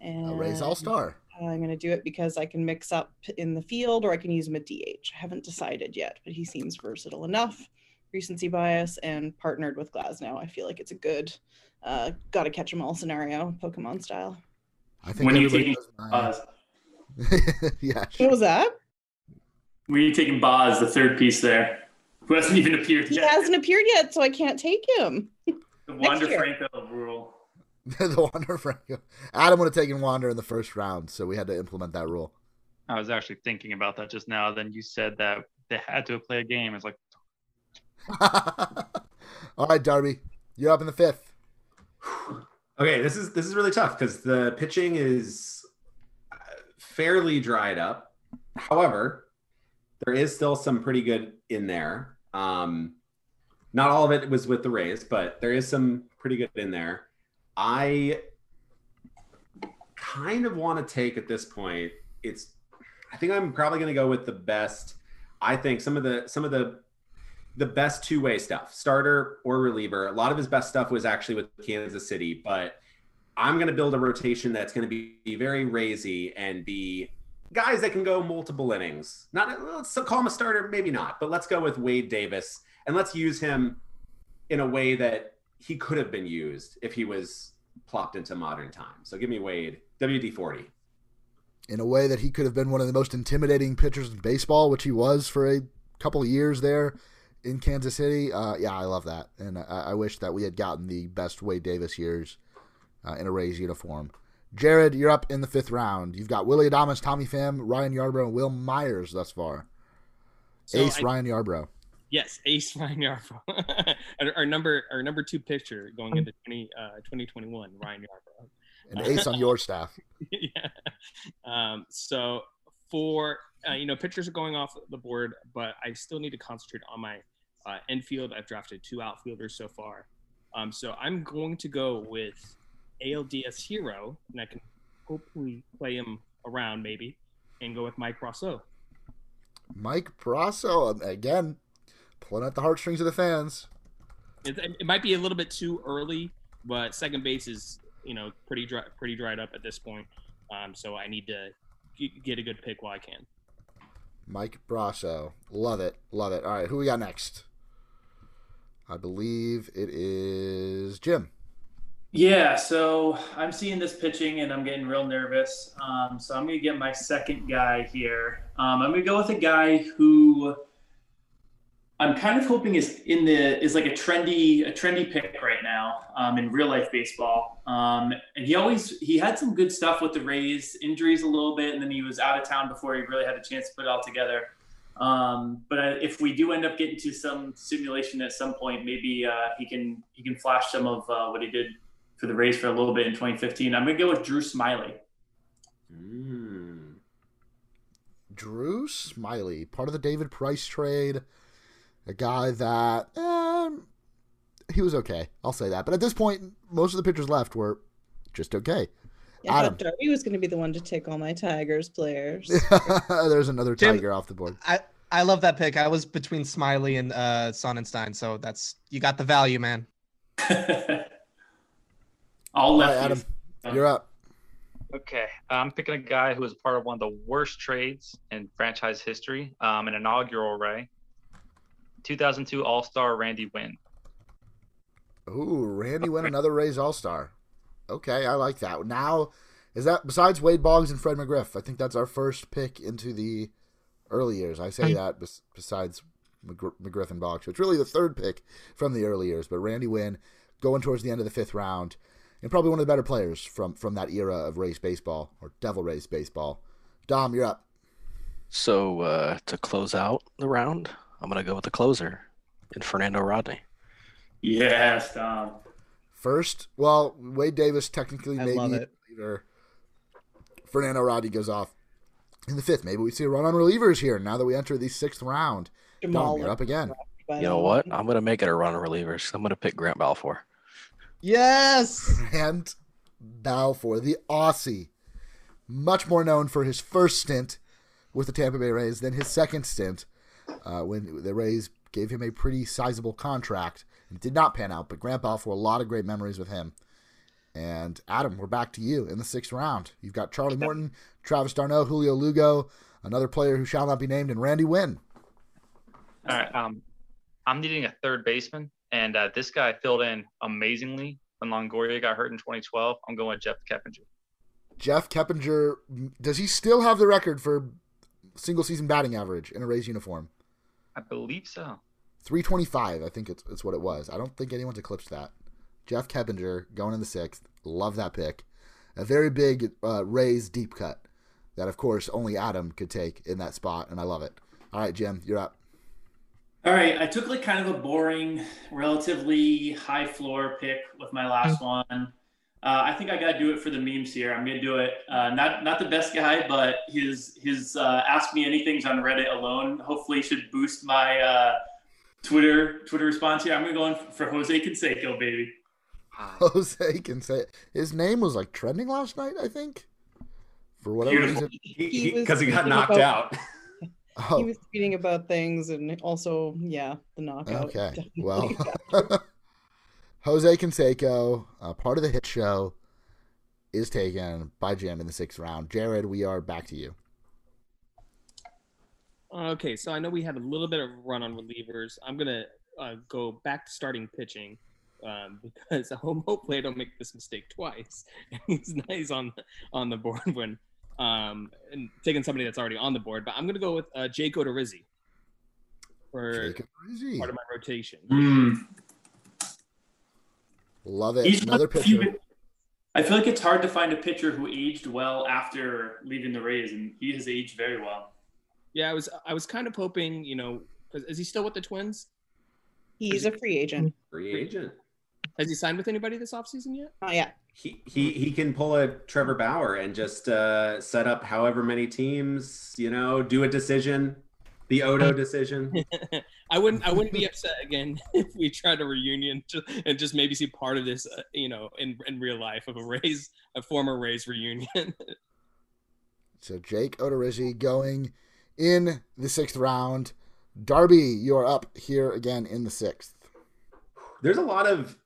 And raise All Star. I'm going to do it because I can mix up in the field or I can use him at DH. I haven't decided yet, but he seems versatile enough. Recency bias and partnered with Glasnow. I feel like it's a good, uh, got to catch them all scenario, Pokemon style. I think when you take uh, yeah. What was that? Were you taking Baz, the third piece there, who hasn't even appeared he yet? He hasn't appeared yet, so I can't take him. The Wander Franco rule. the Wander Franco. Adam would have taken Wander in the first round, so we had to implement that rule. I was actually thinking about that just now. Then you said that they had to play a game. It's like, all right, Darby, you're up in the fifth. Okay, this is this is really tough because the pitching is fairly dried up. However, there is still some pretty good in there. Um, not all of it was with the Rays, but there is some pretty good in there. I kind of want to take at this point. It's I think I'm probably going to go with the best. I think some of the some of the the best two way stuff, starter or reliever. A lot of his best stuff was actually with Kansas City, but I'm going to build a rotation that's going to be very razy and be guys that can go multiple innings. Not let's call him a starter, maybe not, but let's go with Wade Davis and let's use him in a way that he could have been used if he was plopped into modern times. So give me Wade, WD 40. In a way that he could have been one of the most intimidating pitchers in baseball, which he was for a couple of years there in Kansas City. Uh, yeah, I love that. And I, I wish that we had gotten the best Wade Davis years uh, in a Rays uniform. Jared, you're up in the fifth round. You've got Willie Adames, Tommy Pham, Ryan Yarbrough, and Wil Myers thus far. So Ace I, Ryan Yarbrough. Yes, Ace Ryan Yarbrough. our, number our number two pitcher going into 20, uh, 2021, Ryan Yarbrough. An ace on your staff. yeah. Um, so for uh, you know, pitchers are going off the board, but I still need to concentrate on my uh, infield. I've drafted two outfielders so far. Um, so I'm going to go with ALDS hero, and I can hopefully play him around maybe, and go with Mike Brosseau. Mike Brosseau um, again, pulling at the heartstrings of the fans. It, it might be a little bit too early, but second base is you know pretty dry, pretty dried up at this point. Um, so I need to get a good pick while I can. Mike Brosseau. Love it. Love it. All right, who we got next? I believe it is Jim. Yeah, so I'm seeing this pitching and I'm getting real nervous. Um, so I'm going to get my second guy here. Um, I'm going to go with a guy who I'm kind of hoping is in the is like a trendy a trendy pick right now um, in real life baseball. Um, and he always he had some good stuff with the Rays, injuries a little bit, and then he was out of town before he really had a chance to put it all together. Um, but if we do end up getting to some simulation at some point, maybe uh, he can he can flash some of uh, what he did for the Rays for a little bit in 2015. I'm gonna go with Drew Smyly. Mm. Drew Smyly, part of the David Price trade. A guy that um, he was okay. I'll say that. But at this point, most of the pitchers left were just okay. Yeah, Adam. thought Darby was going to be the one to take all my Tigers players. There's another Jim- tiger off the board. I I love that pick. I was between Smyly and uh, Sonnanstine, so that's you got the value, man. all All right, lefties. Adam, you're up. Okay, I'm picking a guy who was part of one of the worst trades in franchise history, um, an inaugural Ray. 2002 All Star Randy Winn. Ooh, Randy Winn another Rays All Star. Okay, I like that. Now, is that besides Wade Boggs and Fred McGriff? I think that's our first pick into the early years. I say that besides McGr- McGriff and Boggs, so it's really the third pick from the early years. But Randy Winn going towards the end of the fifth round, and probably one of the better players from from that era of Rays baseball or Devil Rays baseball. Dom, you're up. So uh, to close out the round, I'm gonna go with the closer in Fernando Rodney. Yes, Dom. First, well, Wade Davis technically I maybe love it. reliever. Fernando Rodney goes off in the fifth. Maybe we see a run on relievers here now that we enter the sixth round. Dom, you're up again. You know what? I'm gonna make it a run on relievers. I'm gonna pick Grant Balfour. Yes. Grant Balfour, the Aussie, much more known for his first stint with the Tampa Bay Rays than his second stint uh, when the Rays gave him a pretty sizable contract. It did not pan out, but Grant Balfour, a lot of great memories with him. And Adam, we're back to you in the sixth round. You've got Charlie Morton, Travis d'Arnaud, Julio Lugo, another player who shall not be named, and Randy Winn. All right, um, I'm needing a third baseman, and uh, this guy filled in amazingly when Longoria got hurt in 2012. I'm going with Jeff Keppinger. Jeff Keppinger, does he still have the record for single season batting average in a Rays uniform? I believe so. 325, I think it's, it's what it was. I don't think anyone's eclipsed that. Jeff Keppinger going in the sixth. Love that pick. A very big uh, Rays deep cut that, of course, only Adam could take in that spot, and I love it. All right, Jim, you're up. All right, I took like kind of a boring, relatively high floor pick with my last one. Uh, I think I got to do it for the memes here. I'm gonna do it. Uh, not not the best guy, but his his uh, ask me anything's on Reddit alone. Hopefully, should boost my uh, Twitter Twitter response here. I'm gonna go in for Jose Canseco, baby. Jose Canseco. his name was like trending last night, I think. For whatever Beautiful. reason. He was Because he, got knocked about- out. Oh, He was tweeting about things and also, yeah, the knockout. okay. definitely Well, Jose Canseco, uh, part of the hit show, is taken by Jim in the sixth round. Jared, we are back to you. Okay, so I know we had a little bit of run on relievers. I'm gonna uh, go back to starting pitching um, because I'm hopefully I don't make this mistake twice. he's nice on on the board when um, and taking somebody that's already on the board. But I'm gonna go with uh, Jake Odorizzi for Jacob Rizzi. part of my rotation. Mm. Love it. He's Another pitcher. even- I feel like it's hard to find a pitcher who aged well after leaving the Rays, and he has aged very well. Yeah, I was I was kind of hoping, you know, 'cause- is he still with the Twins? He's a free agent. Free agent. Has he signed with anybody this offseason yet? Not yet. He, he he can pull a Trevor Bauer and just uh, set up however many teams, you know, do a decision, the Odo decision. I wouldn't I wouldn't be upset again if we tried a reunion to, and just maybe see part of this, uh, you know, in in real life of a Rays a former Rays reunion. So Jake Odorizzi going in the sixth round. Darby, you're up here again in the sixth. There's a lot of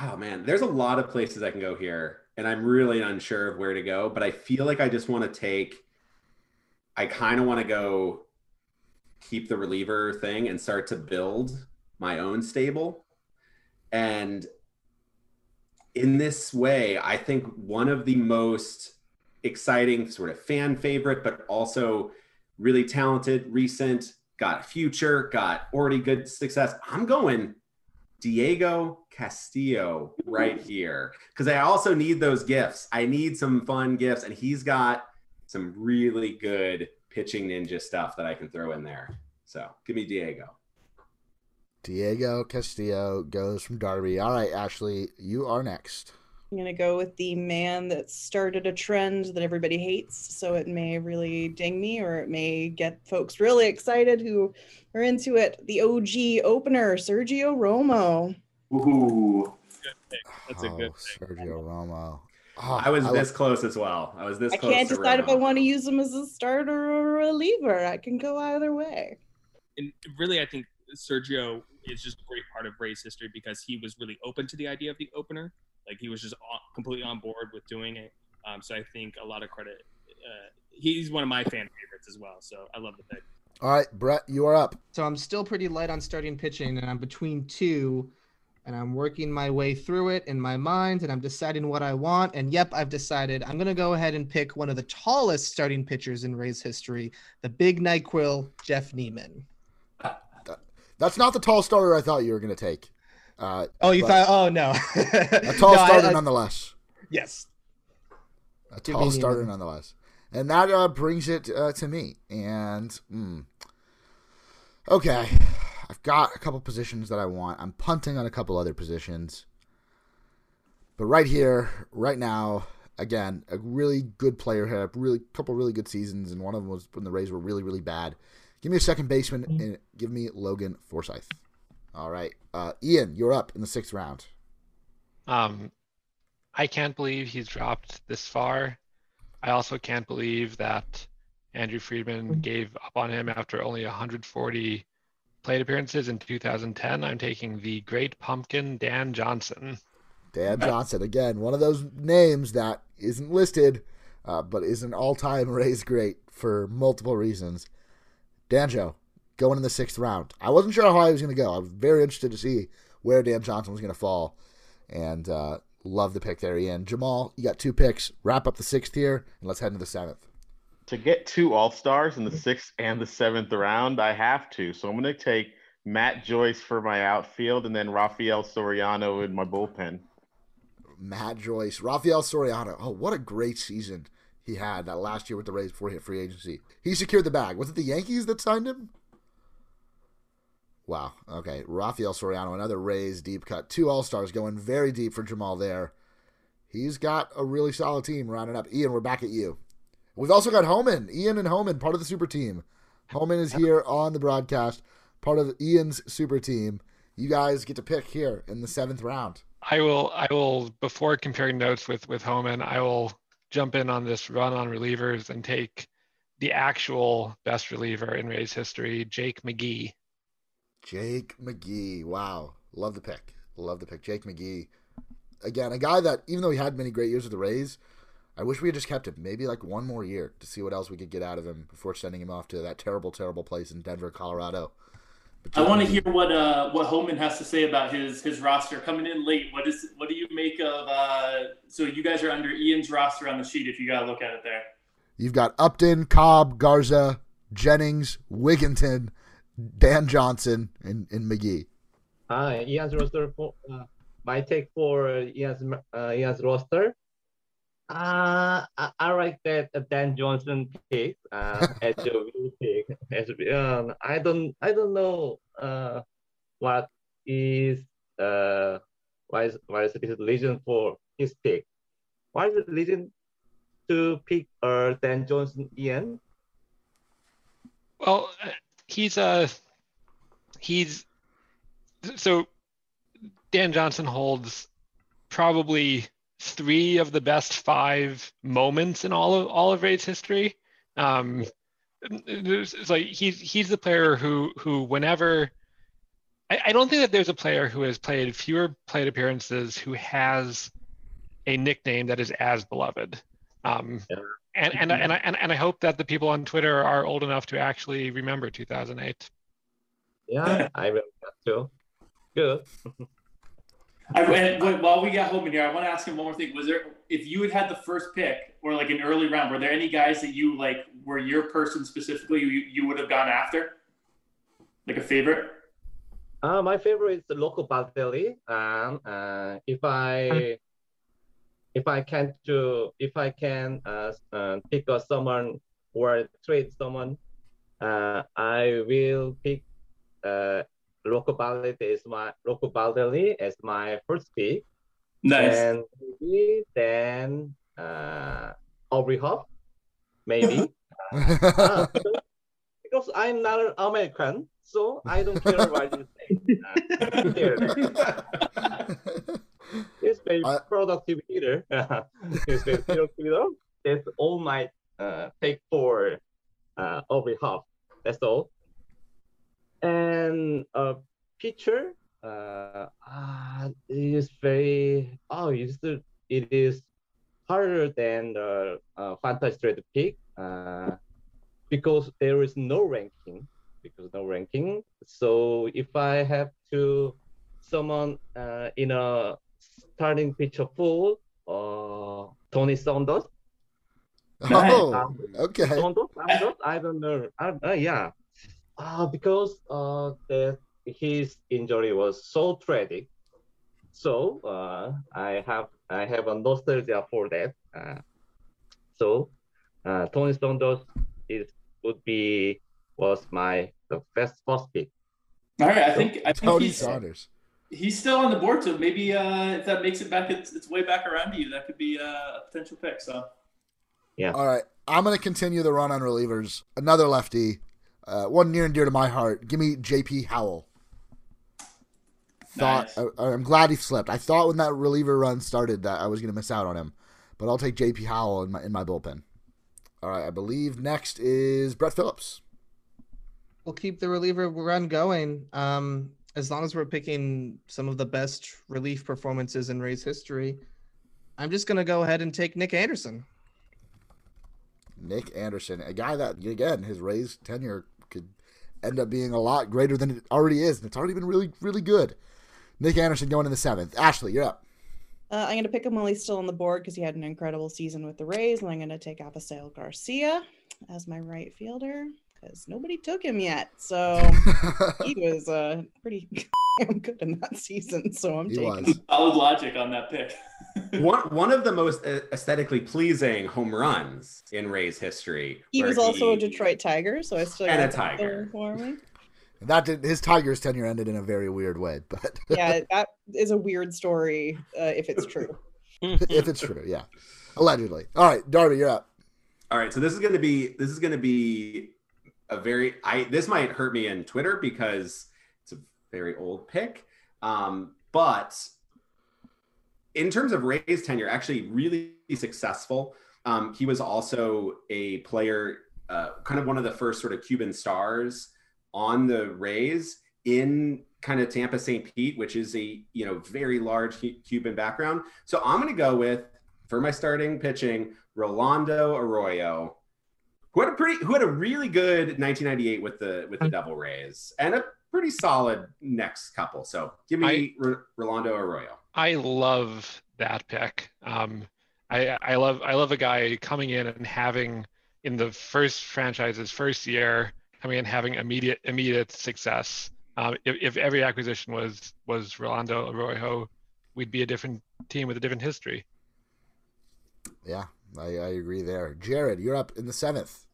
oh man, there's a lot of places I can go here, and I'm really unsure of where to go. But I feel like I just want to take. I kind of want to go keep the reliever thing and start to build my own stable. And in this way, I think one of the most exciting sort of fan favorite, but also really talented, recent, got future, got already good success. I'm going Diego Castillo right here because I also need those gifts. I need some fun gifts, and he's got some really good pitching ninja stuff that I can throw in there. So give me Diego. Diego Castillo goes from Darby. All right, Ashley, you are next. I'm gonna go with the man that started a trend that everybody hates, so it may really ding me or it may get folks really excited who are into it. The OG opener, Sergio Romo. Ooh. That's a oh, good thing. Sergio Romo. Oh, I ah, was I this lo- close as well. I was this I close. I can't to decide if I want to use him as a starter or a reliever. I can go either way. and really, I think Sergio is just a great part of Ray's history because he was really open to the idea of the opener. Like he was just on, completely on board with doing it. Um, so I think a lot of credit. Uh, he's one of my fan favorites as well. So I love the pick. All right, Brett, you are up. So I'm still pretty light on starting pitching, and I'm between two, and I'm working my way through it in my mind, and I'm deciding what I want. And yep, I've decided I'm gonna go ahead and pick one of the tallest starting pitchers in Rays history, the Big Nyquil, Jeff Niemann. That's not the tall starter I thought you were going to take. Uh, Oh, you thought? Oh no, a tall No, starter I- nonetheless. yes. A Give tall starter Niemann. nonetheless. And that uh, brings it uh, to me. And mm, okay, I've got a couple positions that I want. I'm punting on a couple other positions. But right here, right now, again, a really good player had a really couple really good seasons, and one of them was when the Rays were really, really bad. Give me a second baseman and give me Logan Forsythe. All right, uh, Ian, you're up in the sixth round. Um, I can't believe he's dropped this far. I also can't believe that Andrew Friedman gave up on him after only 140 plate appearances in 2010. I'm taking the Great Pumpkin, Dan Johnson. Dan Johnson, again, one of those names that isn't listed, uh, but is an all-time Rays great for multiple reasons. Danjo, going in the sixth round. I wasn't sure how he was going to go. I was very interested to see where Dan Johnson was going to fall, and uh, love the pick there, Ian. Jamal, you got two picks. Wrap up the sixth here, and let's head into the seventh. To get two All Stars in the sixth and the seventh round, I have to. So I'm going to take Matt Joyce for my outfield and then Rafael Soriano in my bullpen. Matt Joyce, Rafael Soriano. Oh, what a great season he had that last year with the Rays before he hit free agency. He secured the bag. Was it the Yankees that signed him? Wow. Okay. Rafael Soriano, another Rays deep cut. Two All Stars going very deep for Jamal there. He's got a really solid team rounding up. Ian, we're back at you. We've also got Homan. Ian and Homan, part of the super team. Homan is here on the broadcast, part of Ian's super team. You guys get to pick here in the seventh round. I will I will before comparing notes with with Homan, I will jump in on this run on relievers and take the actual best reliever in Rays history, Jake McGee. Jake McGee. Wow. Love the pick. Love the pick. Jake McGee. Again, a guy that, even though he had many great years with the Rays, I wish we had just kept him maybe like one more year to see what else we could get out of him before sending him off to that terrible, terrible place in Denver, Colorado. But I want to hear what uh what Holman has to say about his his roster coming in late. What is what do you make of uh so you guys are under Ian's roster on the sheet if you gotta look at it there. You've got Upton, Cobb, Garza, Jennings, Wigginton, Dan Johnson, and, and McGee. Uh, Ian's roster for uh, my take for uh, Ian's uh, Ian's roster. Uh, I, I like that uh, Dan Johnson pick uh, as a pick. As um, I don't I don't know uh, what is uh why is why is his reason for his pick? Why is the reason to pick uh Dan Johnson Ian? Well, uh, he's a he's so Dan Johnson holds probably three of the best five moments in all of all of Rays history. Um, it's like he's he's the player who who whenever I, I don't think that there's a player who has played fewer plate appearances who has a nickname that is as beloved. Um, and and and I and, and I hope that the people on Twitter are old enough to actually remember 2008. Yeah, I will that too. Good. I, and while we got home in here, I want to ask him one more thing. Was there, if you had had the first pick or like an early round, were there any guys that you like were your person specifically you, you would have gone after? Like a favorite? Uh, my favorite is the Rocco Baldelli. Um, uh, if I if I can to if I can uh, uh, pick up someone or trade someone, uh, I will pick uh, Baldelli is my Rocco Baldelli as my first pick. Nice. And maybe then uh, Aubrey Hop, maybe. Uh, because, because I'm not an American, so I don't care what you say. Uh, here. Very I- productive leader. Very productive leader. That's all my uh, take for uh, Aubrey Hop. That's all. And a pitcher, uh, ah, it is very oh, it is it is harder than the uh, fantasy trade pick uh, because there is no ranking because no ranking. So if I have to someone uh, in a starting pitcher pool, uh, Tony Saunders. Oh, okay. Saunders, Saunders, I don't know. I, uh, yeah, uh, because uh, the, his injury was so tragic. So uh, I have I have a nostalgia for that. Uh, so uh, Tony Saunders is would be was my the best first pick. All right. I think, I think Tony he's, Saunders. He's still on the board. So maybe uh, if that makes it back, its, its way back around to you, that could be uh, a potential pick. So yeah. All right, I'm going to continue the run on relievers. Another lefty, uh, one near and dear to my heart. Give me J.P. Howell. Thought Nice. I, I'm glad he slipped. I thought when that reliever run started that I was going to miss out on him, but I'll take J.P. Howell in my in my bullpen. All right, I believe next is Brett Phillips. We'll keep the reliever run going. Um, as long as we're picking some of the best relief performances in Rays history, I'm just gonna go ahead and take Nick Anderson. Nick Anderson, a guy that again his Rays tenure could end up being a lot greater than it already is, and it's already been really really good. Nick Anderson going in the seventh. Ashley, you're up. Uh, I'm going to pick him while he's still on the board because he had an incredible season with the Rays, and I'm going to take Avisail Garcia as my right fielder because nobody took him yet. So he was uh, pretty damn good in that season. So I'm He taking was. solid logic on that pick. one one of the most uh, aesthetically pleasing home runs in Rays history. He was also a Detroit Tiger, so I still And got a that Tiger. for me. That did his Tigers tenure ended in a very weird way, but Yeah, that is a weird story uh, if it's true. if it's true, yeah, allegedly. All right, Darby, you're up. All right, so this is going to be this is going to be a very I this might hurt me in Twitter because it's a very old pick. Um, but in terms of Ray's tenure, actually really successful. Um, he was also a player, uh, kind of one of the first sort of Cuban stars on the Rays in kind of Tampa St. Pete, which is a you know very large Cuban background. So I'm going to go with for my starting pitching, Rolando Arrojo, who had a pretty who had a really good 1998 with the with the Devil Rays and a pretty solid next couple. So give me R- Rolando Arrojo. I love that pick. Um, I I love I love a guy coming in and having in the first franchise's first year coming in having immediate immediate success. Um, if, if every acquisition was was Rolando Arrojo, we'd be a different team with a different history. Yeah, I, I agree there. Jared, you're up in the seventh.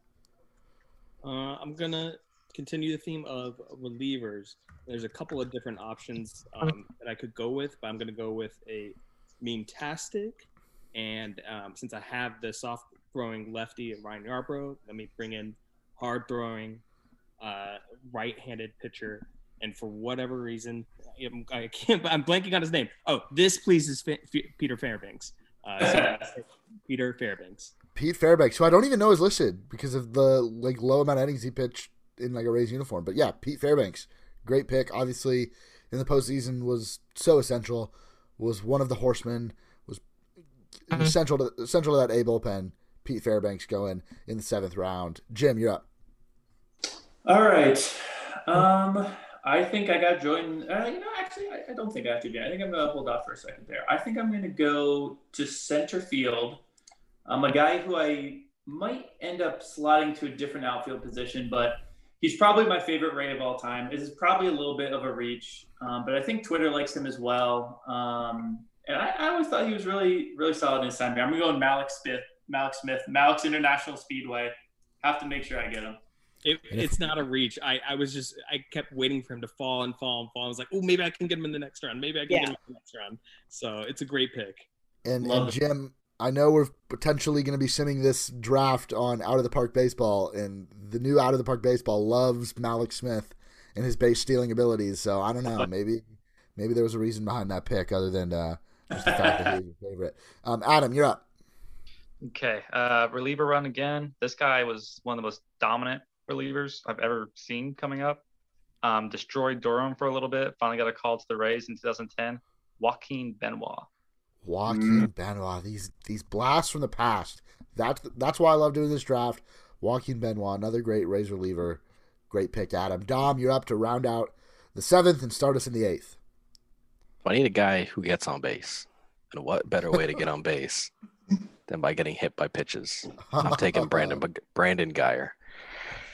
Uh, I'm gonna continue the theme of relievers. There's a couple of different options um, that I could go with, but I'm gonna go with a meme-tastic. And um, since I have the soft throwing lefty of Ryan Yarbrough, let me bring in hard throwing uh, right-handed pitcher. And for whatever reason, I'm, I can't. I'm blanking on his name. Oh, this pleases Fa- F- Peter Fairbanks. Uh, so Peter Fairbanks. Pete Fairbanks, who I don't even know is listed because of the like low amount of innings he pitched in like a Rays uniform. But yeah, Pete Fairbanks, great pick. Obviously, in the postseason was so essential. Was one of the horsemen. Was Mhm. essential to essential to that A bullpen. Pete Fairbanks going in the seventh round. Jim, you're up. All right. Um, I think I got Jordan. Uh, you know, actually, I, I don't think I have to do. I think I'm gonna hold off for a second there. I think I'm gonna go to center field. I'm a guy who I might end up slotting to a different outfield position, but he's probably my favorite Ray of all time. This is probably a little bit of a reach, um, but I think Twitter likes him as well. Um, and I, I always thought he was really, really solid in his time. I'm gonna go with Mallex Smith. Mallex Smith, Mallex International Speedway. Have to make sure I get him. It, it's not a reach. I, I was just I kept waiting for him to fall and fall and fall. I was like, oh, maybe I can get him in the next round. Maybe I can Yeah. get him in the next round. So it's a great pick. And, Love and it. Jim, I know we're potentially going to be simming this draft on Out of the Park Baseball, and the new Out of the Park Baseball loves Mallex Smith and his base stealing abilities. So I don't know, maybe maybe there was a reason behind that pick other than uh, just the fact that he was your favorite. Um, Adam, you're up. Okay, uh, reliever run again. This guy was one of the most dominant relievers I've ever seen coming up. Um, destroyed Durham for a little bit. Finally got a call to the Rays in 2010. Joaquin Benoit. Joaquin Benoit. These these blasts from the past. That's that's why I love doing this draft. Joaquin Benoit, another great Rays reliever. Great pick, Adam. Dom, you're up to round out the seventh and start us in the eighth. I need a guy who gets on base. And what better way to get on base than by getting hit by pitches? I'm taking Brandon Brandon Guyer.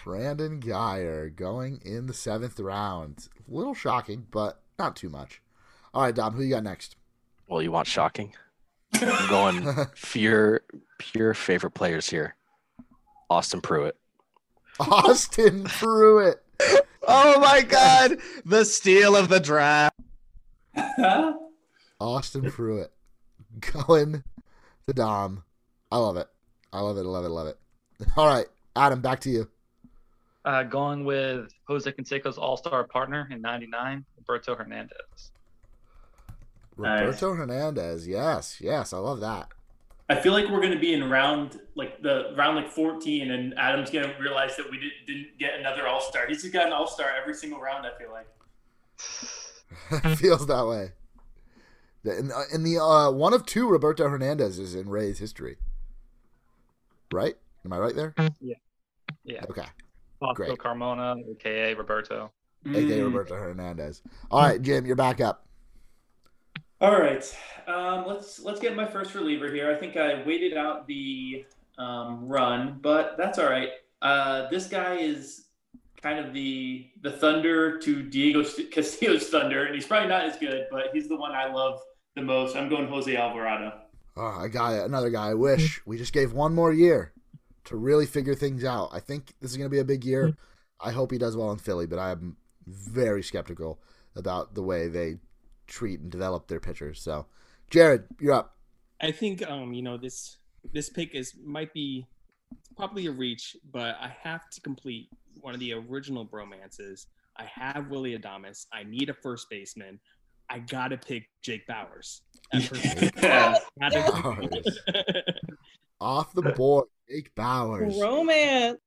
Brandon Guyer going in the seventh round. A little shocking, but not too much. All right, Dom, who you got next? Well, you want shocking? I'm going pure pure favorite players here. Austin Pruitt. Austin Pruitt. Oh my God, the steal of the draft. Austin Pruitt going to Dom. I love it. I love it. I love it. Love it. All right, Adam, back to you. Uh, going with Jose Canseco's all-star partner in 99, Roberto Hernandez. Roberto Hernandez. Yes, yes, I love that. I feel like we're going to be in round like the round like 14, and Adam's going to realize that we did, didn't get another All Star. He's got an All Star every single round. I feel like. it feels that way. The- In, in the uh, one of two Roberto Hernandez is in Ray's history. Right? Am I right there? Yeah. Yeah. Okay. Fausto Great. Carmona, aka Roberto. AKA Mm. Roberto Hernandez. All right, Jim, you're back up. All right, um, let's let's get my first reliever here. I think I waited out the um, run, but that's all right. Uh, this guy is kind of the the Thunder to Diego Castillo's Thunder, and he's probably not as good, but he's the one I love the most. I'm going Jose Alvarado. Oh, I got it. Another guy. I wish we just gave one more year to really figure things out. I think this is going to be a big year. I hope he does well in Philly, but I'm very skeptical about the way they treat and develop their pitchers. So, Jared, you're up. I think um, you know this this pick is might be probably a reach, but I have to complete one of the original bromances. I have Willie Adames. I need a first baseman. I gotta pick Jake Bauers. at. Yeah. Gotta- Bauers. Off the board, Jake Bauers. Romance.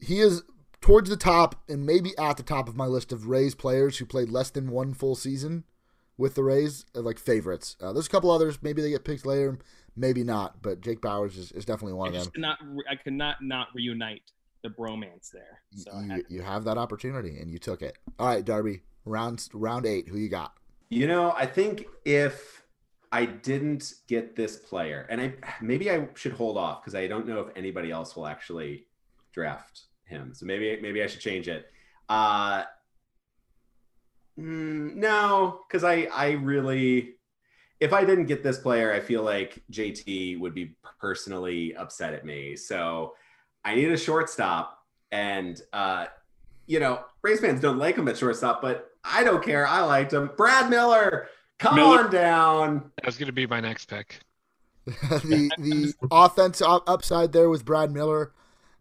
He is towards the top and maybe at the top of my list of Rays players who played less than one full season with the Rays, uh, like favorites. Uh, there's a couple others. Maybe they get picked later, maybe not. But Jake Bauers is, is definitely I one of them. just cannot I could not not reunite the bromance there. So you, had- you have that opportunity and you took it. All right, Darby, round round eight. Who you got? You know, I think if I didn't get this player, and I maybe I should hold off because I don't know if anybody else will actually draft him. So maybe maybe I should change it. Uh, mm, no, because I I really, if I didn't get this player, I feel like JT would be personally upset at me. So I need a shortstop, and uh, you know, Rays fans don't like him at shortstop, but I don't care. I liked him. Brad Miller, come Miller. on down. That was going to be my next pick. the the offense up- upside there with Brad Miller.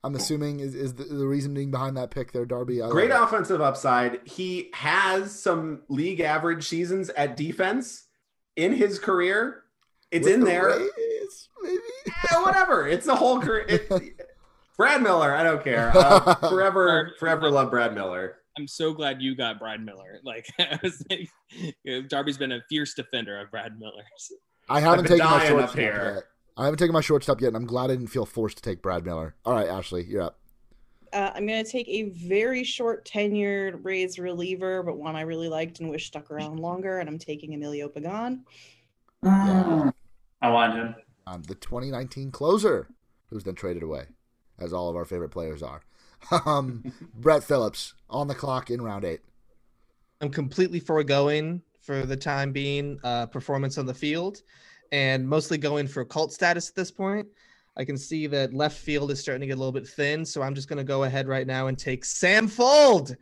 I'm assuming is, is the, the reasoning behind that pick there, Darby. I love Great it. offensive upside. He has some league average seasons at defense in his career. It's With in the there. Rays, maybe. Eh, whatever. It's a whole career. It, Brad Miller. I don't care. Uh, forever, forever love Brad Miller. I'm so glad you got Brad Miller. Like, I was like, you know, Darby's been a fierce defender of Brad Miller. I haven't taken my shortstop here. yet. I haven't taken my shortstop yet, and I'm glad I didn't feel forced to take Brad Miller. All right, Ashley, you're up. Uh, I'm going to take a very short tenured Rays reliever, but one I really liked and wish stuck around longer. And I'm taking Emilio Pagan. Yeah. I want him. Um, the 2019 closer, who's then traded away, as all of our favorite players are. Um, Brett Phillips on the clock in round eight. I'm completely foregoing for the time being uh, performance on the field and mostly going for cult status at this point. I can see that left field is starting to get a little bit thin, so I'm just going to go ahead right now and take Sam Fuld.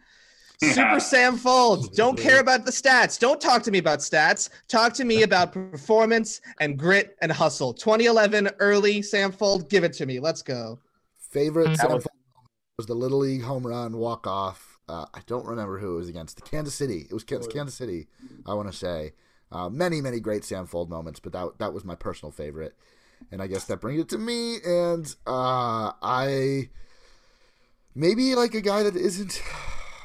Super Sam Fuld. Don't care about the stats. Don't talk to me about stats. Talk to me about performance and grit and hustle. 2011 early Sam Fuld. Give it to me. Let's go. Favorite Sam Fuld was the Little League home run walk off. Uh, I don't remember who it was against. The Kansas City. It was Kansas, Kansas City. I want to say uh, many many great Sam Fuld moments, but that that was my personal favorite. And I guess that brings it to me. And uh, I maybe like a guy that isn't.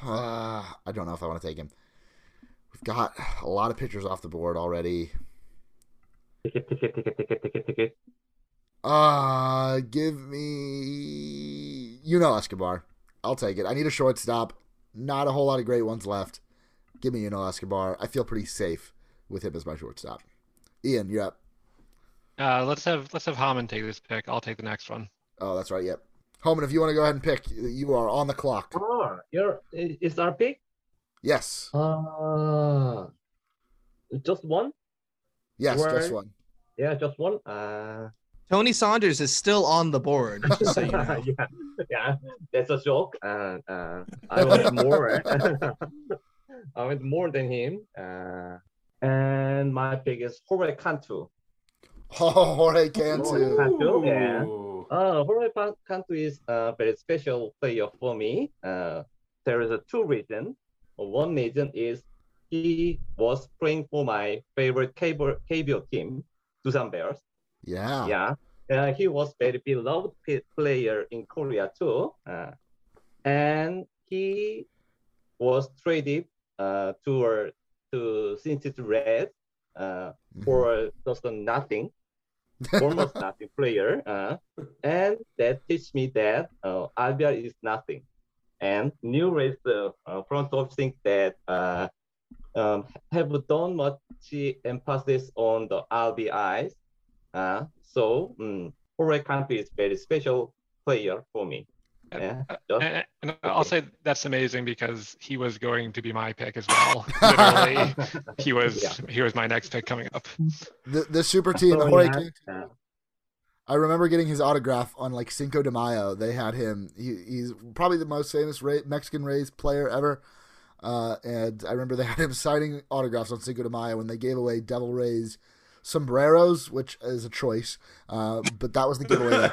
Uh, I don't know if I want to take him. We've got a lot of pictures off the board already. Ticket, ticket, ticket, ticket, ticket, ticket. Uh, give me Yunel Escobar. I'll take it. I need a shortstop. Not a whole lot of great ones left. Give me Yunel Escobar. I feel pretty safe with him as my shortstop. Ian, you're up. Uh, let's have let's have Hammond take this pick. I'll take the next one. Oh, that's right. Yep. Homan, if you want to go ahead and pick, you are on the clock. Oh, you're i- is our pick? Yes. Uh, just one? Yes, just one. Yeah, just one. Uh, Tony Saunders is still on the board. Just so you know. yeah, yeah, that's a joke. Uh, uh, I was more. I was more than him. Uh, and my pick is Jorge Cantu. Oh, Jorge Jorge Cantu. Cantu, yeah. Ooh. Uh, Jorge Cantu is a very special player for me. Uh, there is a two reason. One reason is he was playing for my favorite cable KBO team, Doosan Bears. Yeah. Yeah, uh, he was very beloved player in Korea too. Uh, and he was traded uh, to to Cincinnati Reds uh, Mhm. for just nothing, almost nothing player. Uh, and that teach me that uh, is nothing. And New Reds uh, uh, front office think that uh, um, have done much emphasis on the RBIs. Uh, so um, Jorge Cantu is very special player for me. Yeah, just- And, and I'll say that's amazing because he was going to be my pick as well. Literally, he was Yeah. he was my next pick coming up. The the super team, So, Jorge yeah, uh, I remember getting his autograph on like Cinco de Mayo. They had him. He, he's probably the most famous Ray, Mexican Rays player ever. Uh, and I remember they had him signing autographs on Cinco de Mayo when they gave away Devil Rays sombreros, which is a choice. Uh, but that was the giveaway.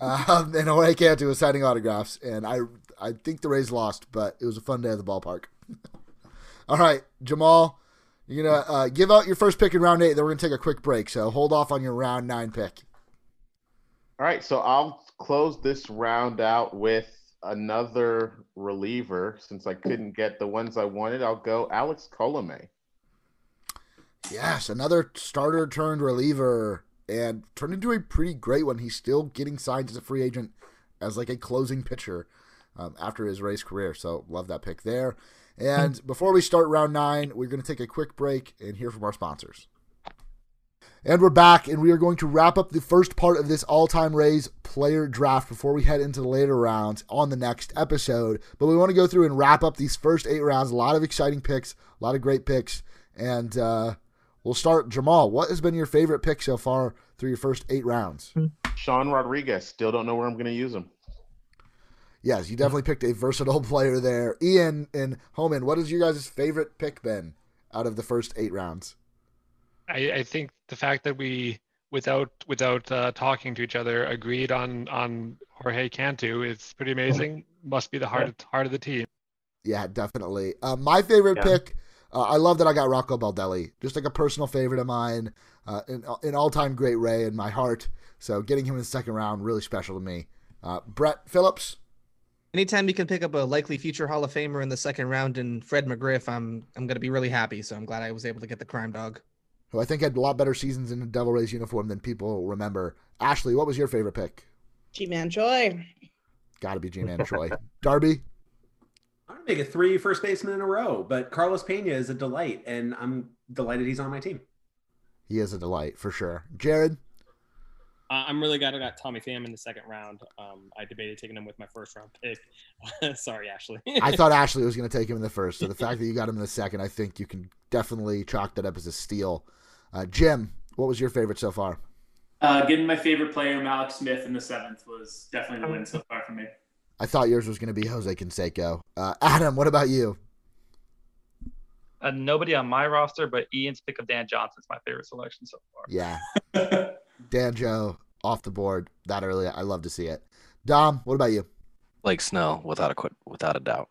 um, and Jorge Cantu was signing autographs, and I I think the Rays lost, but it was a fun day at the ballpark. All right, Jamal, you're gonna uh, give out your first pick in round eight. Then we're gonna take a quick break. So hold off on your round nine pick. All right, so I'll close this round out with another reliever. Since I couldn't get the ones I wanted, I'll go Alex Colome. Yes, another starter turned reliever and turned into a pretty great one. He's still getting signed as a free agent as like a closing pitcher um, after his Rays career. So love that pick there. And before we start round nine, we're going to take a quick break and hear from our sponsors. And we're back, and we are going to wrap up the first part of this all time Rays player draft before we head into the later rounds on the next episode. But we want to go through and wrap up these first eight rounds. A lot of exciting picks, a lot of great picks. And uh, we'll start. Jamal, what has been your favorite pick so far through your first eight rounds? Sean Rodriguez. Still don't know where I'm going to use him. Yes, you definitely picked a versatile player there. Ian and Homan, what has your guys' favorite pick been out of the first eight rounds? I, I think the fact that we without without uh, talking to each other agreed on on Jorge Cantu is pretty amazing. Must be the heart of, heart of the team. Yeah, definitely. Uh, my favorite Yeah. pick Uh, I love that I got Rocco Baldelli, just like a personal favorite of mine, uh, an, an all-time great Ray in my heart. So getting him in the second round really special to me. Uh, Brett Phillips. Anytime you can pick up a likely future Hall of Famer in the second round and Fred McGriff, I'm I'm gonna be really happy. So I'm glad I was able to get the crime dog. Who I think had a lot better seasons in the Devil Rays uniform than people remember. Ashley, what was your favorite pick? Ji-Man Choi. Got to be Ji-Man Choi. Darby. I'm gonna make it three first basemen in a row, but Carlos Pena is a delight, and I'm delighted he's on my team. He is a delight for sure. Jared. Uh, I'm really glad I got Tommy Pham in the second round. Um, I debated taking him with my first round pick. Sorry, Ashley. I thought Ashley was going to take him in the first, so the fact that you got him in the second, I think you can definitely chalk that up as a steal. Uh, Jim, what was your favorite so far? Uh, getting my favorite player, Mallex Smith, in the seventh was definitely the win so far for me. I thought yours was going to be Jose Canseco. Uh, Adam, what about you? Uh, nobody on my roster, but Ian's pick of Dan Johnson's my favorite selection so far. Yeah. Dan Joe off the board that early. I love to see it. Dom, what about you? Blake Snell, without a qu- without a doubt.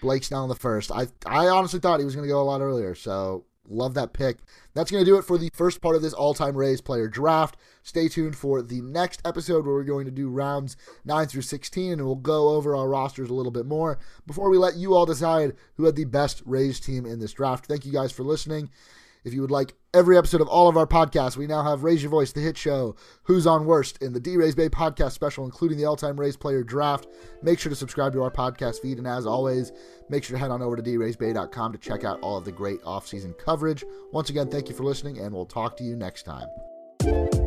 Blake Snell in the first. I I honestly thought he was going to go a lot earlier. So love that pick. That's going to do it for the first part of this all-time Rays player draft. Stay tuned for the next episode where we're going to do rounds 9 through 16 and we'll go over our rosters a little bit more before we let you all decide who had the best Rays team in this draft. Thank you guys for listening. If you would like every episode of all of our podcasts, we now have Raise Your Voice, the hit show, Who's on Worst, and the D Rays Bay podcast special, including the all time Rays player draft. Make sure to subscribe to our podcast feed. And as always, make sure to head on over to draysbay.com to check out all of the great off-season coverage. Once again, thank you for listening, and we'll talk to you next time.